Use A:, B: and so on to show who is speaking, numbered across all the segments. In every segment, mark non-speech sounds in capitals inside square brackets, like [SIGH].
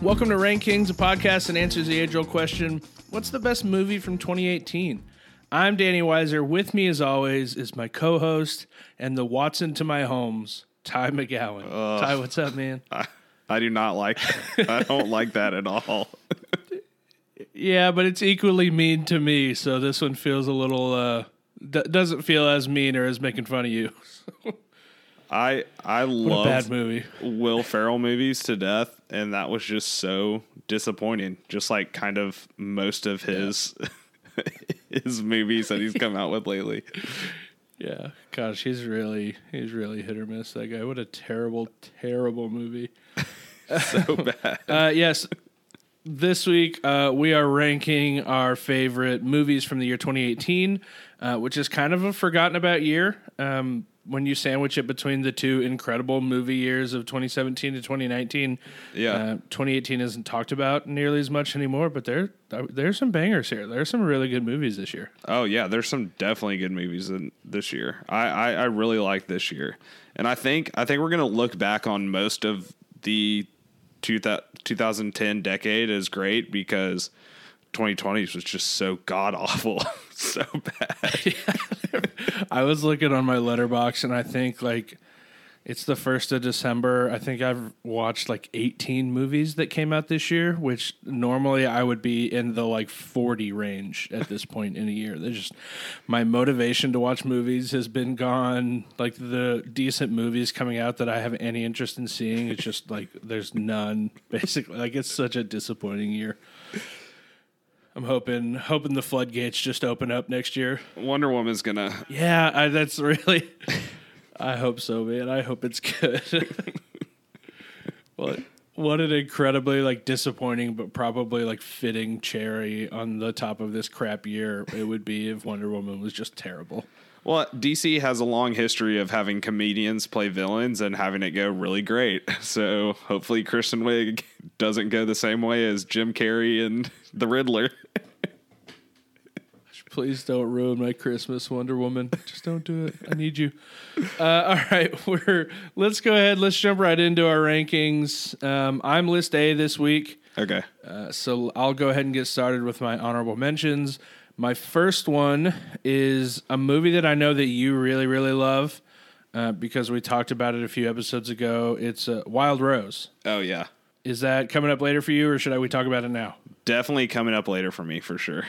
A: Welcome to Rankings, a podcast that answers the age old question What's the best movie from 2018? I'm Danny Weiser. With me, as always, is my co host and the Watson to my Holmes, Ty McGowan. Ty, what's up, man? [LAUGHS]
B: I, I do not like that. I don't like that at all.
A: Yeah, but it's equally mean to me, so this one feels a little, uh, d- doesn't feel as mean or as making fun of you. [LAUGHS]
B: I I
A: What
B: love
A: bad movie.
B: Will Ferrell movies to death, and that was just so disappointing. Just like kind of most of his [LAUGHS] his movies that he's come out with lately.
A: Yeah, gosh, he's really, he's really hit or miss. That guy. What a terrible, terrible movie. [LAUGHS]
B: So [LAUGHS] bad.
A: Uh, yes, this week uh, we are ranking our favorite movies from the year 2018, uh, which is kind of a forgotten about year. Um, when you sandwich it between the two incredible movie years of 2017 to 2019,
B: Yeah.
A: uh, 2018 isn't talked about nearly as much anymore. But there, there's some bangers here. There's some really good movies this year.
B: Oh yeah, there's some definitely good movies in this year. I, I, I really like this year, and I think I think we're gonna look back on most of the two thou- 2010 decade as great because 2020 was just so god awful, [LAUGHS] so bad. [LAUGHS]
A: I was looking on my Letterboxd and I think like it's the first of December. I think I've watched like 18 movies that came out this year, which normally I would be in the like 40 range at this point in a year. There's just my motivation to watch movies has been gone. Like the decent movies coming out that I have any interest in seeing, it's just like there's none [LAUGHS] basically. Like it's such a disappointing year. I'm hoping hoping the floodgates just open up next year.
B: Wonder Woman's gonna.
A: Yeah, I, that's really. I hope so, man. I hope it's good. [LAUGHS] what what an incredibly like disappointing, but probably like fitting cherry on the top of this crap year it would be if Wonder Woman was just terrible.
B: Well, DC has a long history of having comedians play villains and having it go really great. So hopefully, Kristen Wiig doesn't go the same way as Jim Carrey and the Riddler. [LAUGHS]
A: Please don't ruin my Christmas, Wonder Woman. Just don't do it. I need you. Uh, [LAUGHS] all right, we're let's go ahead. Let's jump right into our rankings. Um, I'm list A this week.
B: Okay.
A: Uh, so I'll go ahead and get started with my honorable mentions. My first one is a movie that I know that you really, really love uh, because we talked about it a few episodes ago. It's uh, Wild Rose.
B: Oh yeah.
A: Is that coming up later for you, or should I we talk about it now?
B: Definitely coming up later for me for sure.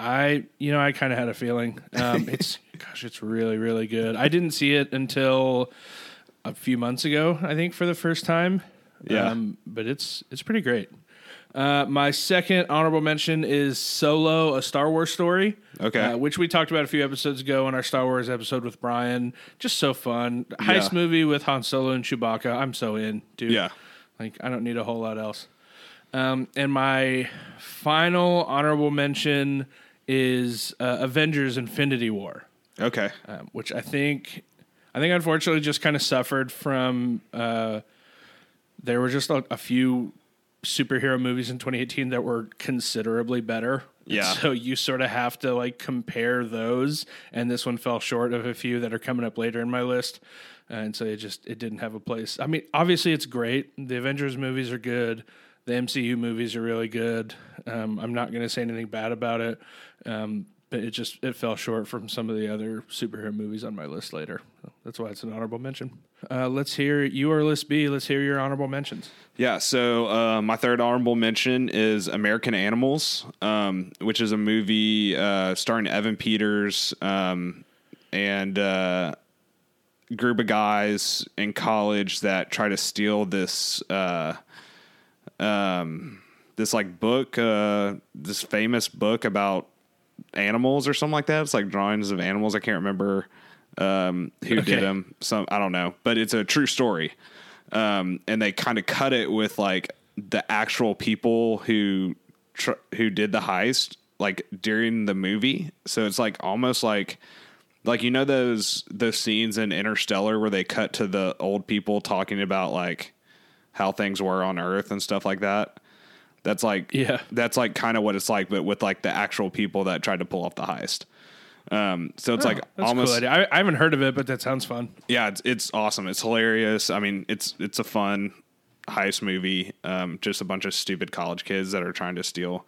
A: I, you know, I kind of had a feeling. Um, [LAUGHS] it's, gosh, it's really, really good. I didn't see it until a few months ago, I think, for the first time.
B: Yeah.
A: Um, but it's it's pretty great. Uh, my second honorable mention is Solo, a Star Wars story.
B: Okay.
A: Uh, which we talked about a few episodes ago in our Star Wars episode with Brian. Just so fun. Heist
B: Yeah.
A: movie with Han Solo and Chewbacca. I'm so in, dude.
B: Yeah.
A: Like, I don't need a whole lot else. Um, and my final honorable mention is uh, Avengers Infinity War
B: Okay.
A: um, which I think, I think unfortunately just kind of suffered from. Uh, there were just a, a few superhero movies in 2018 that were considerably better.
B: Yeah.
A: So you sort of have to like compare those, and this one fell short of a few that are coming up later in my list. And so it just it didn't have a place. I mean, obviously it's great. The Avengers movies are good. The MCU movies are really good. Um, I'm not going to say anything bad about it, um, but it just it fell short from some of the other superhero movies on my list later. That's why it's an honorable mention. Uh, let's hear you are list B. Let's hear your honorable mentions.
B: Yeah. So uh, my third honorable mention is American Animals, um, which is a movie uh, starring Evan Peters um, and uh, group of guys in college that try to steal this uh, um, this like book, uh, this famous book about animals or something like that. It's like drawings of animals. I can't remember um, who
A: Okay.
B: did them. Some I don't know, but it's a true story. Um, and they kind of cut it with like the actual people who tr- who did the heist, like during the movie. So it's like almost like like you know those those scenes in Interstellar where they cut to the old people talking about like how things were on Earth and stuff like that. That's like
A: Yeah.
B: that's like kind of what it's like, but with like the actual people that tried to pull off the heist. Um, so it's like
A: Oh, That's
B: almost
A: cool. I, I haven't heard of it, but that sounds fun.
B: yeah, it's it's awesome. It's hilarious. I mean, it's it's a fun heist movie. Um, just a bunch of stupid college kids that are trying to steal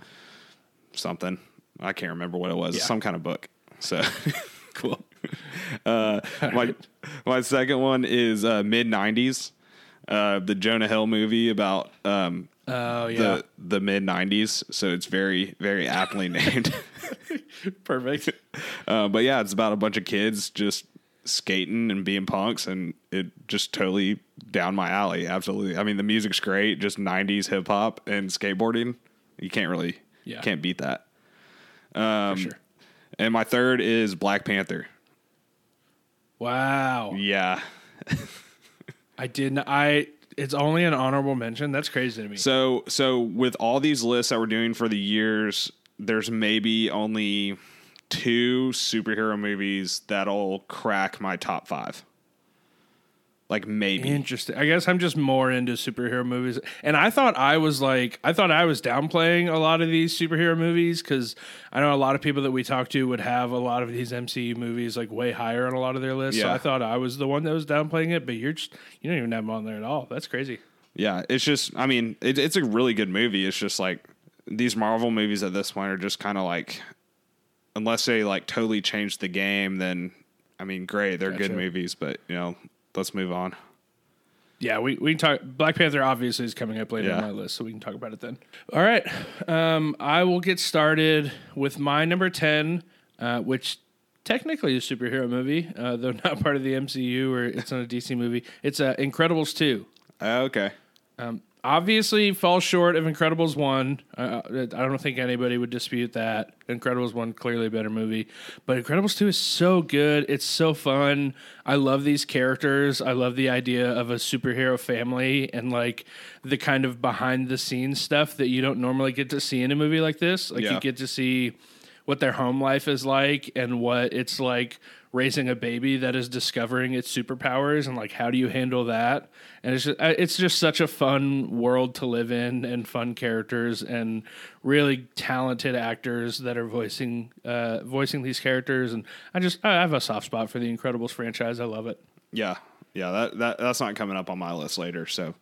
B: something. I can't remember what it was.
A: Yeah.
B: Some kind of book. So [LAUGHS]
A: Cool.
B: uh, my my second one is uh, mid '90s, uh, the Jonah Hill movie about um,
A: Oh yeah.
B: the the mid '90s. So it's very very aptly [LAUGHS] named.
A: Perfect.
B: Uh, but yeah, it's about a bunch of kids just skating and being punks, and it just totally down my alley. Absolutely. I mean, the music's great, just '90s hip hop and skateboarding. You can't really,
A: Yeah.
B: can't beat that. Um,
A: For sure.
B: And my third is Black Panther.
A: Wow.
B: Yeah.
A: I didn't. I. It's only an honorable mention. That's crazy to me.
B: So so with all these lists that we're doing for the years, there's maybe only two superhero movies that'll crack my top five. Like maybe.
A: Interesting. I guess I'm just more into superhero movies, and I thought I was like, I thought I was downplaying a lot of these superhero movies because I know a lot of people that we talk to would have a lot of these MCU movies like way higher on a lot of their lists. So I thought I was the one that was downplaying it, but you're just you don't even have them on there at all. That's crazy.
B: Yeah, it's just I mean, it, it's a really good movie. It's just like these Marvel movies at this point are just kind of like unless they like totally change the game, then I mean, great, they're good movies, but you know, let's move on.
A: Yeah, we, we can talk. Black Panther obviously is coming up later
B: Yeah.
A: on my list, so we can talk about it then. All right. Um, I will get started with my number 10, uh, which technically is a superhero movie, uh, though [LAUGHS] not part of the MCU or it's not a DC movie. It's uh, Incredibles 2.
B: Okay.
A: Obviously, falls short of Incredibles 1. Uh, I don't think anybody would dispute that. Incredibles 1, clearly a better movie. But Incredibles 2 is so good. It's so fun. I love these characters. I love the idea of a superhero family and like the kind of behind the scenes stuff that you don't normally get to see in a movie like this. Like,
B: Yeah.
A: you get to see what their home life is like and what it's like raising a baby that is discovering its superpowers and like how do you handle that? And it's just, it's just such a fun world to live in and fun characters and really talented actors that are voicing uh, voicing these characters. And I just I have a soft spot for the Incredibles franchise. I love it.
B: Yeah. Yeah, that, that that's not coming up on my list later, so.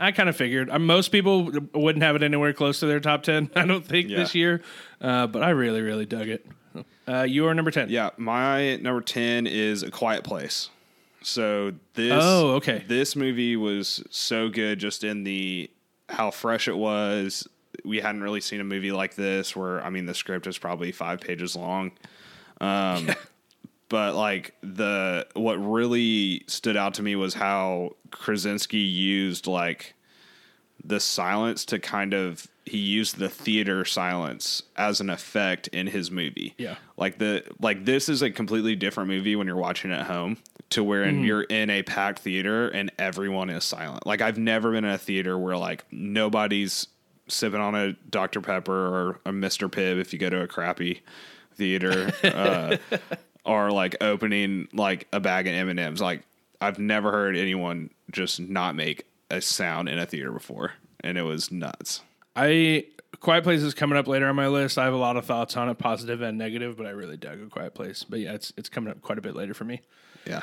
A: I kind of figured uh, most people wouldn't have it anywhere close to their top 10 [LAUGHS] I don't think
B: Yeah.
A: this year uh, but I really really dug it uh, you are number 10
B: Yeah, my number 10 is A Quiet Place. So this
A: Oh, okay.
B: This movie was so good just in the how fresh it was. We hadn't really seen a movie like this where I mean the script is probably 5 pages long. Um [LAUGHS] but like the what really stood out to me was how Krasinski used like the silence to kind of he used the theater silence as an effect in his movie.
A: Yeah.
B: Like the like this is a completely different movie when you're watching it at home to where
A: Mm-hmm.
B: you're in a packed theater and everyone is silent. Like I've never been in a theater where like nobody's sipping on a Dr. Pepper or a Mr. Pibb if you go to a crappy theater uh, [LAUGHS] or like opening like a bag of M&Ms. Like I've never heard anyone just not make a sound in a theater before and it was nuts.
A: I Quiet Place is coming up later on my list. I have a lot of thoughts on it, positive and negative, but I really dug a Quiet Place. But yeah, it's it's coming up quite a bit later for me.
B: Yeah.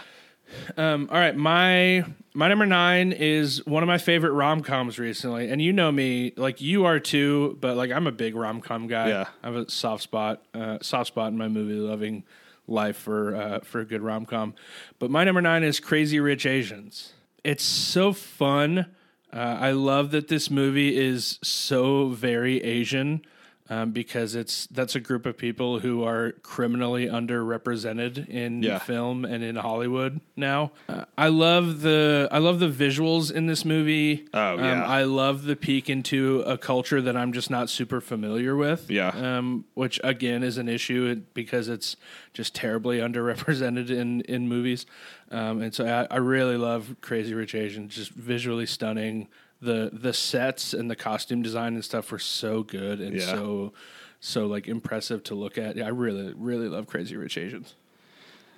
A: Um, all right, my my number nine is one of my favorite rom coms recently, and you know me, like you are too. But like I'm a big rom com guy.
B: Yeah.
A: I have a soft spot, uh, soft spot in my movie loving life for uh, for a good rom com. But my number nine is Crazy Rich Asians. It's so fun. Uh, I love that this movie is so very Asian um, because it's that's a group of people who are criminally underrepresented in
B: Yeah.
A: film and in Hollywood now. Uh, I love the I love the visuals in this movie.
B: Oh,
A: Um,
B: yeah.
A: I love the peek into a culture that I'm just not super familiar with.
B: Yeah.
A: um, which again is an issue because it's just terribly [LAUGHS] underrepresented in in movies. Um, and so I, I really love Crazy Rich Asians, just visually stunning. The the sets and the costume design and stuff were so good and
B: Yeah.
A: so so like impressive to look at. Yeah, I really really love Crazy Rich Asians.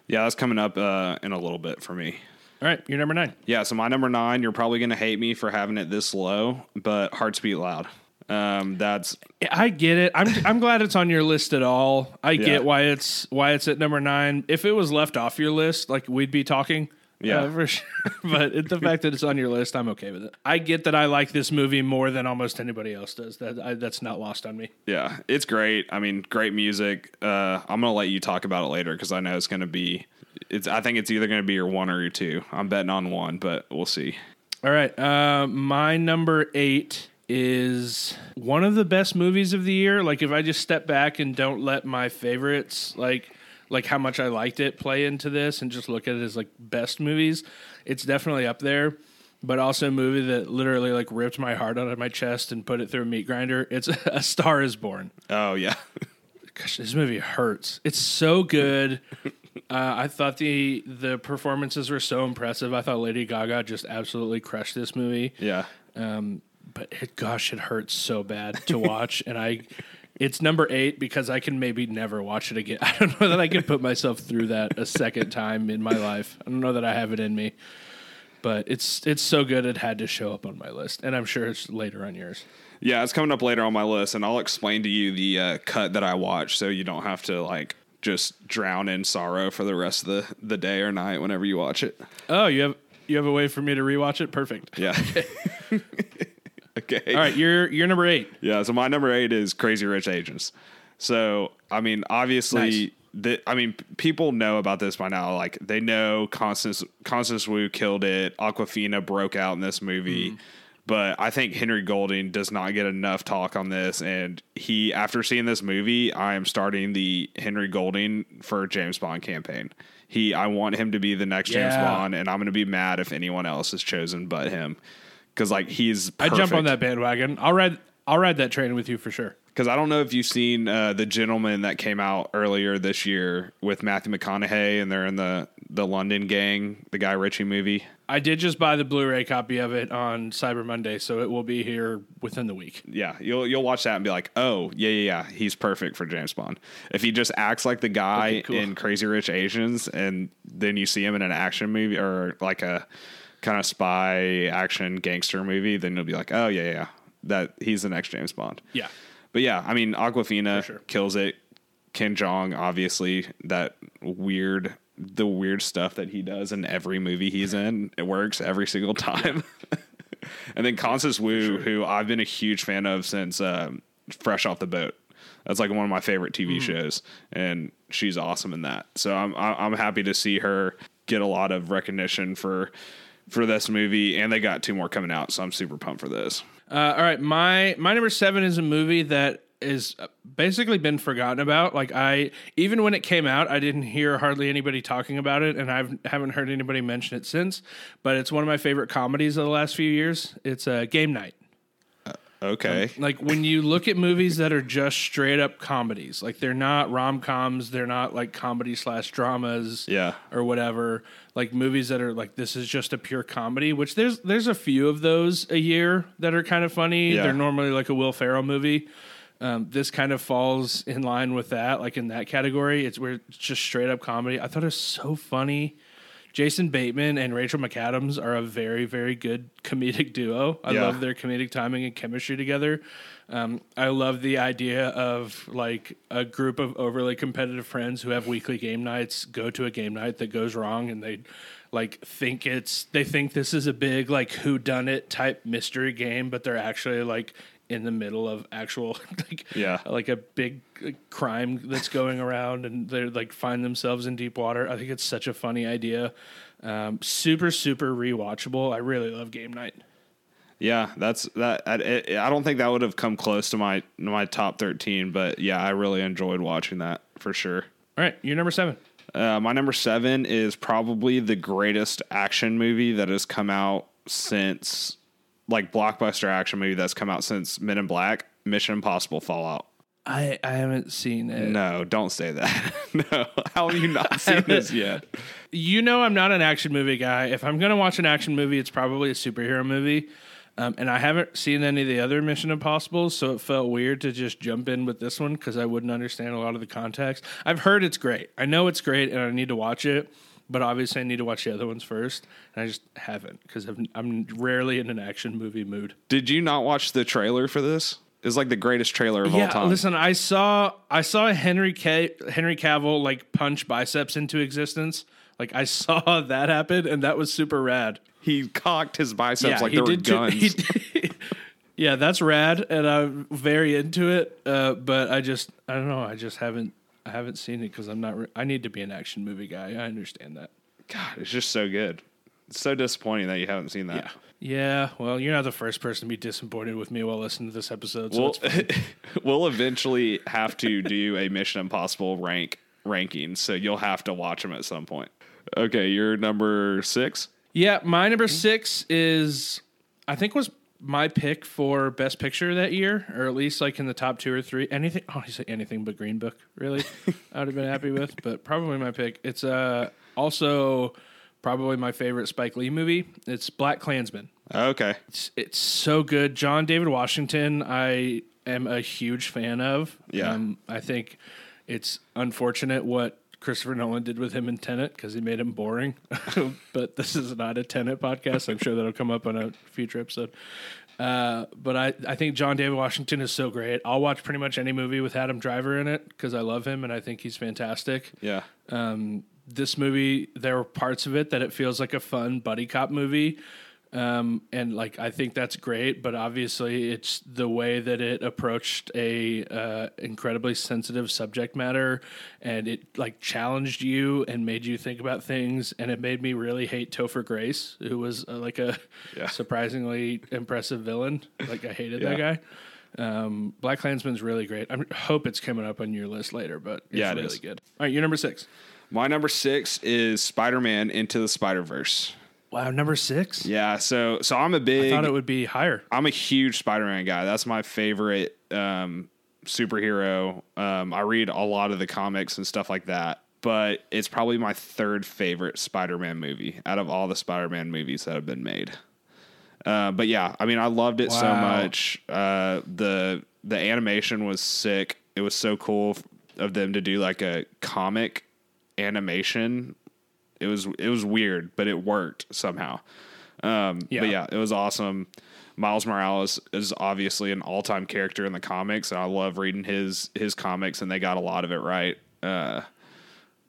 B: Yeah, that's coming up uh, in a little bit for me.
A: All right, you're number nine.
B: Yeah, so my number nine, you're probably going to hate me for having it this low, but Hearts Beat Loud. Um, that's
A: I get it. I'm I'm glad it's on your list at all. I
B: Yeah.
A: get why it's why it's at number nine. If it was left off your list, like we'd be talking.
B: Yeah.
A: uh, for sure. [LAUGHS] but it, the fact that it's on your list, I'm okay with it. I get that I like this movie more than almost anybody else does. That I, that's not lost on me.
B: Yeah, it's great. I mean, great music. Uh, I'm gonna let you talk about it later because I know it's gonna be. It's. I think it's either gonna be your one or your two. I'm betting on one, but we'll see.
A: All right, uh, my number eight is one of the best movies of the year. Like if I just step back and don't let my favorites like like how much I liked it play into this and just look at it as like best movies, it's definitely up there. But also a movie that literally like ripped my heart out of my chest and put it through a meat grinder. It's [LAUGHS] A Star Is Born.
B: Oh yeah,
A: Gosh, this movie hurts. It's so good. Uh, I thought the the performances were so impressive. I thought Lady Gaga just absolutely crushed this movie.
B: yeah.
A: Um, but it, gosh, it hurts so bad to watch, and I. It's number eight because I can maybe never watch it again. [LAUGHS] I don't know that I could put myself through that a second time in my life. I don't know that I have it in me, but it's it's so good it had to show up on my list, and I'm sure it's later on yours.
B: Yeah, it's coming up later on my list, and I'll explain to you the uh, cut that I watched, so you don't have to like just drown in sorrow for the rest of the, the day or night whenever you watch it.
A: Oh, you have you have a way for me to rewatch it? Perfect.
B: Yeah. okay. [LAUGHS]
A: All right, you're you're number eight.
B: Yeah, so my number eight is Crazy Rich Asians. So I mean, obviously,
A: Nice.
B: the I mean, people know about this by now. Like they know Constance Constance Wu killed it. Awkwafina broke out in this movie. Mm-hmm. But I think Henry Golding does not get enough talk on this, and he, after seeing this movie, I am starting the Henry Golding for James Bond campaign. He, I want him to be the next James Bond, and I'm going to be mad if anyone else is chosen but him, because like he's.
A: I jump on that bandwagon. I'll ride I'll ride that train with you for sure.
B: Because I don't know if you've seen uh, the gentleman that came out earlier this year with Matthew McConaughey, and they're in the the London Gang, the Guy Ritchie movie.
A: I did just buy the Blu-ray copy of it on Cyber Monday, so it will be here within the week.
B: Yeah, you'll you'll watch that and be like, oh yeah yeah yeah, he's perfect for James Bond. If he just acts like the guy
A: cool.
B: in Crazy Rich Asians, and then you see him in an action movie or like a kind of spy action gangster movie, then you'll be like, oh yeah yeah, yeah, that he's the next James Bond.
A: Yeah.
B: But yeah, I mean, Awkwafina
A: sure.
B: kills it. Ken Jeong, obviously, that weird, the weird stuff that he does in every movie he's in, it works every single time. [LAUGHS] and then Constance Wu, who I've been a huge fan of since um, Fresh Off the Boat. That's like one of my favorite TV shows, and she's awesome in that. So I'm I'm happy to see her get a lot of recognition for for this movie, and they got two more coming out, so I'm super pumped for this.
A: Uh, all right, my my number seven is a movie that is basically been forgotten about. Like I, even when it came out, I didn't hear hardly anybody talking about it, and I haven't heard anybody mention it since. But it's one of my favorite comedies of the last few years. It's a uh, Game Night.
B: Okay,
A: Like when you look at movies that are just straight up comedies, like they're not rom coms, they're not like comedy slash dramas,
B: Yeah.
A: or whatever. Like movies that are like this is just a pure comedy, which there's there's a few of those a year that are kind of funny.
B: Yeah.
A: They're normally like a Will Ferrell movie. Um, this kind of falls in line with that, like in that category. It's where it's just straight up comedy. I thought it was so funny. Jason Bateman and Rachel McAdams are a very, very good comedic duo. I
B: Yeah.
A: love their comedic timing and chemistry together. Um, I love the idea of like a group of overly competitive friends who have weekly game nights go to a game night that goes wrong and they like think it's they think this is a big like who done it type mystery game, but they're actually like in the middle of actual [LAUGHS] like
B: Yeah.
A: like a big crime that's going around and they're like find themselves in deep water. I think it's such a funny idea. Um, super super rewatchable. I really love game night.
B: Yeah, that's that. I, I don't think that would have come close to my my top thirteen, but yeah, I really enjoyed watching that for sure.
A: All right, you're number seven.
B: Uh, my number seven is probably the greatest action movie that has come out since, like blockbuster action movie that's come out since Men in Black, Mission Impossible Fallout.
A: I I haven't seen it.
B: No, don't say that. [LAUGHS] no, how have you not [LAUGHS] seen this yet?
A: You know, I'm not an action movie guy. If I'm going to watch an action movie, it's probably a superhero movie. Um, and I haven't seen any of the other Mission Impossibles, so it felt weird to just jump in with this one because I wouldn't understand a lot of the context. I've heard it's great. I know it's great, and I need to watch it. But obviously, I need to watch the other ones first, and I just haven't because I'm rarely in an action movie mood.
B: Did you not watch the trailer for this? It's like the greatest trailer of all time.
A: listen, I saw I saw Henry K, Henry Cavill like punch biceps into existence Like I [LAUGHS] saw that happen, and that was super rad.
B: He cocked his biceps like
A: he
B: they were
A: too- [LAUGHS]
B: guns.
A: he did- yeah, that's rad, and I'm very into it. Uh, but I just, I don't know. I just haven't, I haven't seen it because I'm not. Re- I need to be an action movie guy. I understand that.
B: God, it's just so good. It's so disappointing that you haven't seen that.
A: Yeah. Yeah. Well, you're not the first person to be disappointed with me while listening to this episode. So
B: We'll, [LAUGHS] we'll eventually have to do a Mission Impossible rank ranking, so you'll have to watch them at some point. Okay, you're number six.
A: Yeah, my number six is I think was my pick for best picture that year, or at least like in the top two or three. Anything oh anything but Green Book, really. [LAUGHS] I would have been happy with, but probably my pick. It's uh also probably my favorite Spike Lee movie. It's BlacKkKlansman.
B: Okay,
A: It's it's so good. John David Washington, I am a huge fan of.
B: Yeah.
A: Um, I think it's unfortunate what Christopher Nolan did with him in Tenet because he made him boring. [LAUGHS] but this is not a Tenet podcast. I'm sure that'll come up on a future episode. Uh, but I, I think John David Washington is so great. I'll watch pretty much any movie with Adam Driver in it because I love him and I think he's fantastic
B: yeah,
A: um, this movie there were parts of it that it feels like a fun buddy cop movie um, and like i think that's great but obviously it's the way that it approached a uh, incredibly sensitive subject matter and it like challenged you and made you think about things and it made me really hate topher grace who was uh, like a
B: Yeah.
A: surprisingly impressive villain like i hated that guy um, BlacKkKlansman's really great. I hope it's coming up on your list later, but it's
B: Yeah, it
A: really
B: is.
A: good. All right, you're number six.
B: my number six is Spider Man Into the Spider Verse.
A: Wow, number six.
B: Yeah, so so I'm a big I
A: thought it would be higher.
B: I'm a huge Spider-Man guy. That's my favorite um, superhero. Um, I read a lot of the comics and stuff like that, but it's probably my third favorite Spider-Man movie out of all the Spider-Man movies that have been made. Uh, but yeah, I mean, I loved it so much. Uh, the the animation was sick. It was so cool of them to do like a comic animation. It was it was weird, but it worked somehow. Um,
A: Yeah.
B: But yeah, it was awesome. Miles Morales is obviously an all time character in the comics, and I love reading his his comics, and they got a lot of it right. Uh,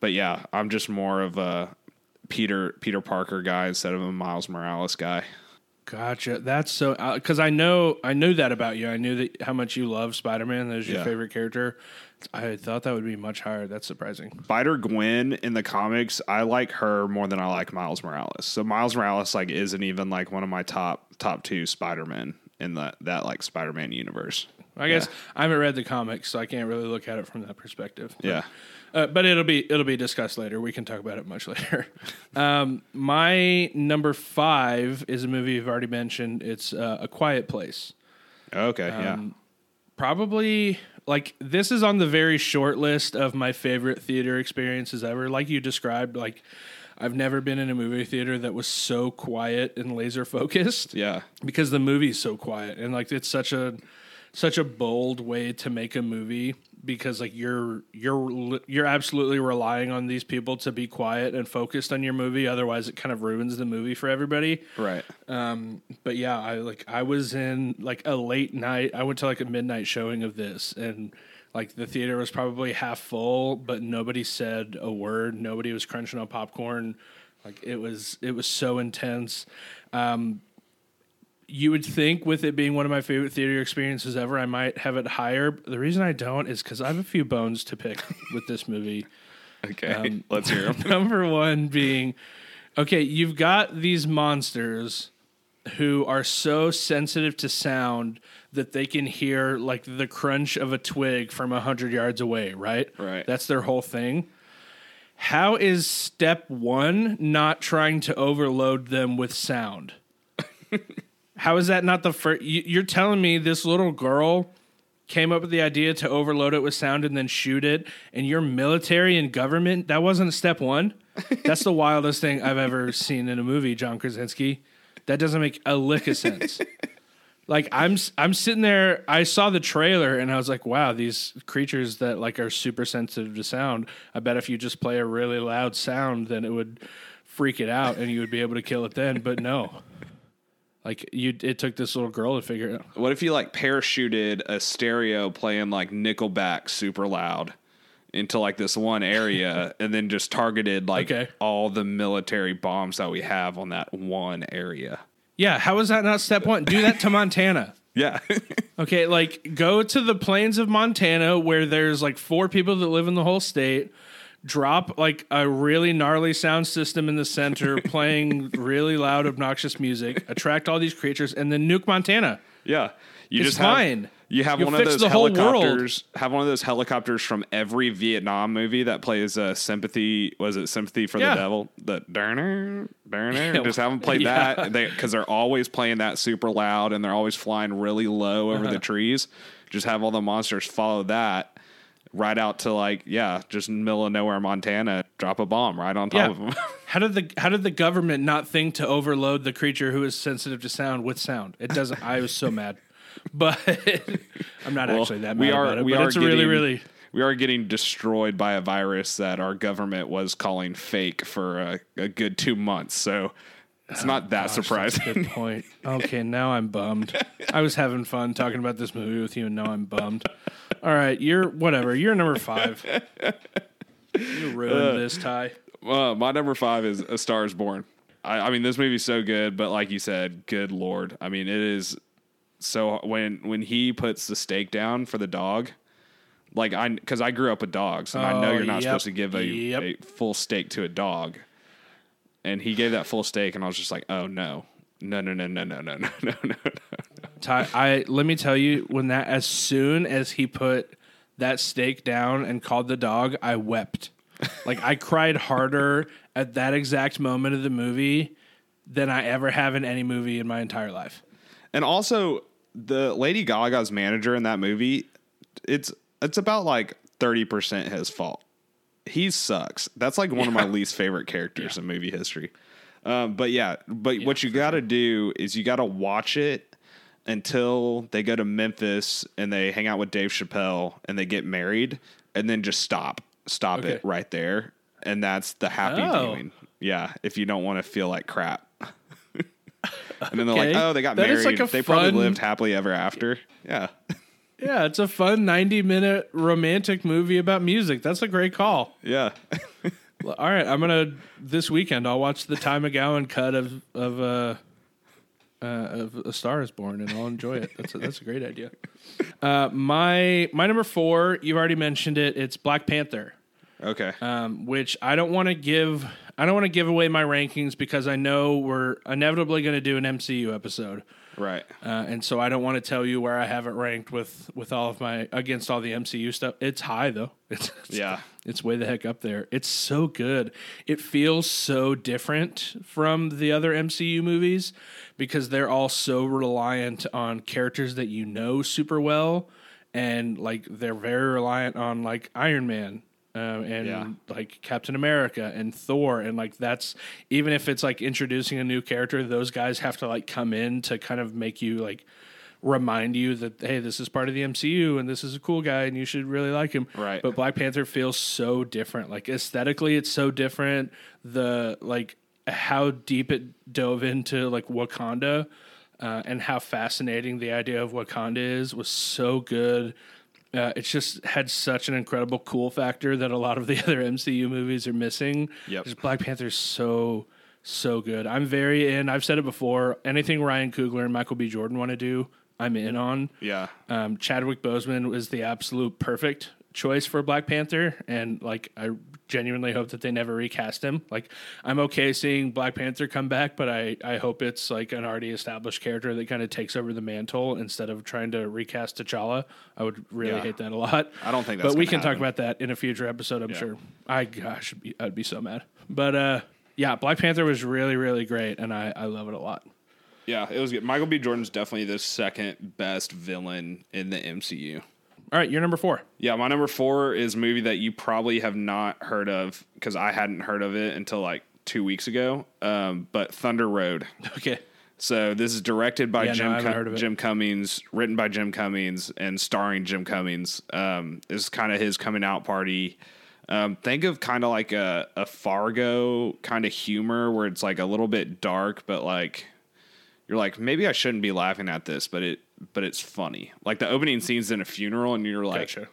B: but yeah, I'm just more of a Peter Peter Parker guy instead of a Miles Morales guy.
A: Gotcha. That's so because I know I knew that about you. I knew that how much you love Spider Man. That is your
B: Yeah.
A: favorite character. I thought that would be much higher. That's surprising.
B: Spider Gwen in the comics, I like her more than I like Miles Morales. So Miles Morales like isn't even like one of my top top two Spider Men in that that like Spider Man universe.
A: I guess I haven't read the comics, so I can't really look at it from that perspective. But,
B: Yeah.
A: uh, but it'll be it'll be discussed later. We can talk about it much [LAUGHS] later. um, my number five is a movie you've already mentioned. It's uh, A Quiet Place.
B: Okay. yeah.
A: Um, probably like this is on the very short list of my favorite theater experiences ever. Like you described, like I've never been in a movie theater that was so quiet and laser focused
B: Yeah.
A: because the movie's so quiet and like it's such a such a bold way to make a movie because like you're you're you're absolutely relying on these people to be quiet and focused on your movie otherwise it kind of ruins the movie for everybody
B: Right.
A: um, but yeah, I like I was in like a late night. I went to like a midnight showing of this, and like the theater was probably half full, but nobody said a word. Nobody was crunching on popcorn. Like it was, it was so intense. Um, you would think with it being one of my favorite theater experiences ever, I might have it higher. The reason I don't is because I have a few bones to pick with this movie. [LAUGHS]
B: Okay.
A: Um,
B: Let's hear 'em. [LAUGHS]
A: Number one being, okay, you've got these monsters who are so sensitive to sound that they can hear like the crunch of a twig from a hundred yards away, right?
B: Right.
A: That's their whole thing. How is step one not trying to overload them with sound? [LAUGHS] How is that not the first? You're telling me this little girl came up with the idea to overload it with sound and then shoot it, and your military and government that wasn't step one. That's the wildest thing I've ever seen in a movie, John Krasinski. That doesn't make a lick of sense. like I'm I'm sitting there, I saw the trailer and I was like, wow, these creatures that like are super sensitive to sound. I bet if you just play a really loud sound, then it would freak it out and you would be able to kill it then. But no. Like you it took this little girl to figure it out.
B: What if you like parachuted a stereo playing like Nickelback super loud, into like this one area [LAUGHS] and then just targeted like
A: Okay.
B: all the military bombs that we have on that one area.
A: Yeah, how is that not step one? Do that to Montana. [LAUGHS]
B: Yeah. [LAUGHS]
A: Okay, like go to the plains of Montana where there's like four people that live in the whole state. Drop like a really gnarly sound system in the center, [LAUGHS] playing really loud, obnoxious music. Attract all these creatures, and then nuke Montana.
B: yeah. You
A: It's
B: just have,
A: fine.
B: You have
A: You'll
B: one of those
A: the whole world.
B: helicopters. Have one of those helicopters from every Vietnam movie that plays uh, sympathy. Was it sympathy for
A: Yeah.
B: the devil? The Durner, Durner. [LAUGHS] Just have them play
A: Yeah.
B: that because they, are always playing that super loud and they're always flying really low over
A: Uh-huh.
B: the trees. Just have all the monsters follow that right out to like yeah, just middle of nowhere, Montana. Drop a bomb right on top
A: Yeah.
B: of them. [LAUGHS]
A: How did the how did the government not think to overload the creature who is sensitive to sound with sound? It doesn't. I was so [LAUGHS] mad, but [LAUGHS] I'm not
B: Well,
A: actually that mad
B: we are
A: about it.
B: we are
A: it's
B: getting,
A: really really
B: we are getting destroyed by a virus that our government was calling fake for a, a good two months. So it's not that
A: Gosh, that's a
B: surprising.
A: good point. Okay, now I'm bummed. I was having fun talking about this movie with you, and now I'm bummed. All right, you're whatever. You're number five. You ruined this tie.
B: Uh, my number five is A Star Is Born. I, I mean, this movie's so good, but like you said, good lord. I mean, it is so when when he puts the steak down for the dog. Like I, because I grew up with dogs, and I know
A: Oh,
B: you're not
A: yep,
B: supposed to give a,
A: yep.
B: a full steak to a dog. And he gave that full steak, and I was just like, "Oh no, no, no, no, no, no, [LAUGHS] no, no, no, no."
A: Ty, I let me tell you when that as soon as he put that steak down and called the dog, I wept. Like I cried harder [LAUGHS] at that exact moment of the movie than I ever have in any movie in my entire life.
B: And also, the Lady Gaga's manager in that movie, it's it's about like thirty percent his fault. He sucks. That's like one of my least favorite characters in movie history. Um, but yeah, but what you got to do is you got to watch it until they go to Memphis and they hang out with Dave Chappelle and they get married, and then just stop, stop it right there, and that's the happy
A: Oh.
B: viewing. Yeah, if you don't want to feel like crap. [LAUGHS] And then they're like, "Oh, they got
A: That
B: married.
A: like
B: they probably lived happily ever after." Yeah, [LAUGHS]
A: Yeah, it's a fun 90 minute romantic movie about music. That's a great call.
B: yeah,
A: All right, I'm gonna this weekend. I'll watch the Ty McGowan cut of of uh, uh, of A Star Is Born, and I'll enjoy it. That's a, that's a great idea. Uh, my my number four, you've already mentioned it. It's Black Panther,
B: okay,
A: um, which I don't want to give. I don't want to give away my rankings because I know we're inevitably going to do an MCU episode.
B: Right,
A: Uh, and so I don't want to tell you where I have it ranked with with all of my against all the MCU stuff. It's high though. [LAUGHS] It's, it's
B: yeah,
A: it's way the heck up there. It's so good. It feels so different from the other MCU movies because they're all so reliant on characters that you know super well, and like they're very reliant on like Iron Man. Um, and
B: Yeah.
A: like Captain America and Thor, and like that's even if it's like introducing a new character, those guys have to like come in to kind of make you like remind you that hey, this is part of the MCU and this is a cool guy and you should really like him.
B: Right.
A: But Black Panther feels so different. Like aesthetically, it's so different. The like how deep it dove into like Wakanda uh, and how fascinating the idea of Wakanda is was so good. Uh, it's just had such an incredible cool factor that a lot of the [LAUGHS] other MCU movies are missing.
B: Yep.
A: Just Black Panther's so so good. I'm very in. I've said it before. Anything Ryan Coogler and Michael B. Jordan want to do, I'm in on.
B: yeah,
A: Um, Chadwick Boseman was the absolute perfect choice for Black Panther, and like I genuinely hope that they never recast him. Like I'm okay seeing Black Panther come back, but I I hope it's like an already established character that kind of takes over the mantle instead of trying to recast T'Challa. I would really
B: Yeah.
A: hate that a lot.
B: I don't think that's
A: But we can talk about that in a future episode. I'm sure. I gosh, I'd be, I'd be so mad. But uh, yeah, Black Panther was really really great, and I I love it a lot.
B: yeah. It was good. Michael B. Jordan's definitely the second best villain in the MCU.
A: All right, you're number four.
B: Yeah, my number four is a movie that you probably have not heard of because I hadn't heard of it until like two weeks ago. Um, but Thunder Road. [LAUGHS]
A: Okay.
B: So this is directed by
A: Yeah,
B: Jim
A: haven't
B: Cum-
A: heard of it.
B: Jim Cummings, written by Jim Cummings, and starring Jim Cummings. Um, is kind of his coming out party. Um, think of kind of like a, a Fargo kind of humor where it's like a little bit dark, but like you're like maybe I shouldn't be laughing at this, but it but it's funny. Like the opening scenes in a funeral, and you're like,
A: Gotcha.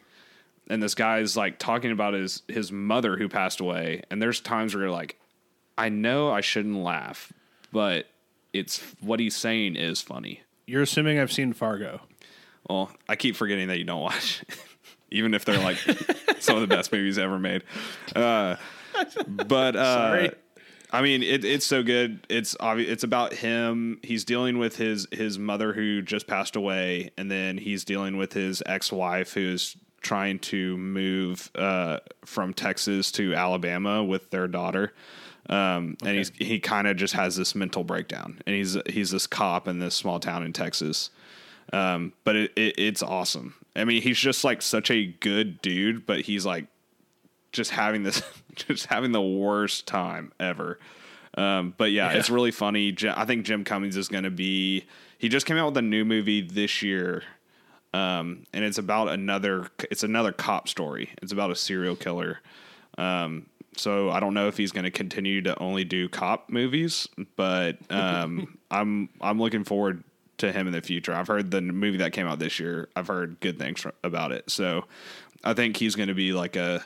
B: and this guy's like talking about his his mother who passed away, and there's times where you're like, I know I shouldn't laugh, but it's what he's saying is funny.
A: You're assuming I've seen Fargo.
B: Well, I keep forgetting that you don't watch, [LAUGHS] even if they're like some of the best movies ever made. Uh, but uh, [LAUGHS]
A: Sorry.
B: I mean, it, it's so good. It's obvi- It's about him. He's dealing with his his mother who just passed away, and then he's dealing with his ex wife who's trying to move uh, from Texas to Alabama with their daughter. Um, and he's he kind of just has this mental breakdown, and he's he's this cop in this small town in Texas. Um, but it, it it's awesome. I mean, he's just like such a good dude, but he's like just having this [LAUGHS] just having the worst time ever. Um, but yeah,
A: Yeah.
B: it's really funny. I think Jim Cummings is going to be. He just came out with a new movie this year, um, and it's about another. It's another cop story. It's about a serial killer. Um, so I don't know if he's going to continue to only do cop movies, but um, [LAUGHS] I'm I'm looking forward to him in the future. I've heard the movie that came out this year. I've heard good things about it. So I think he's going to be like a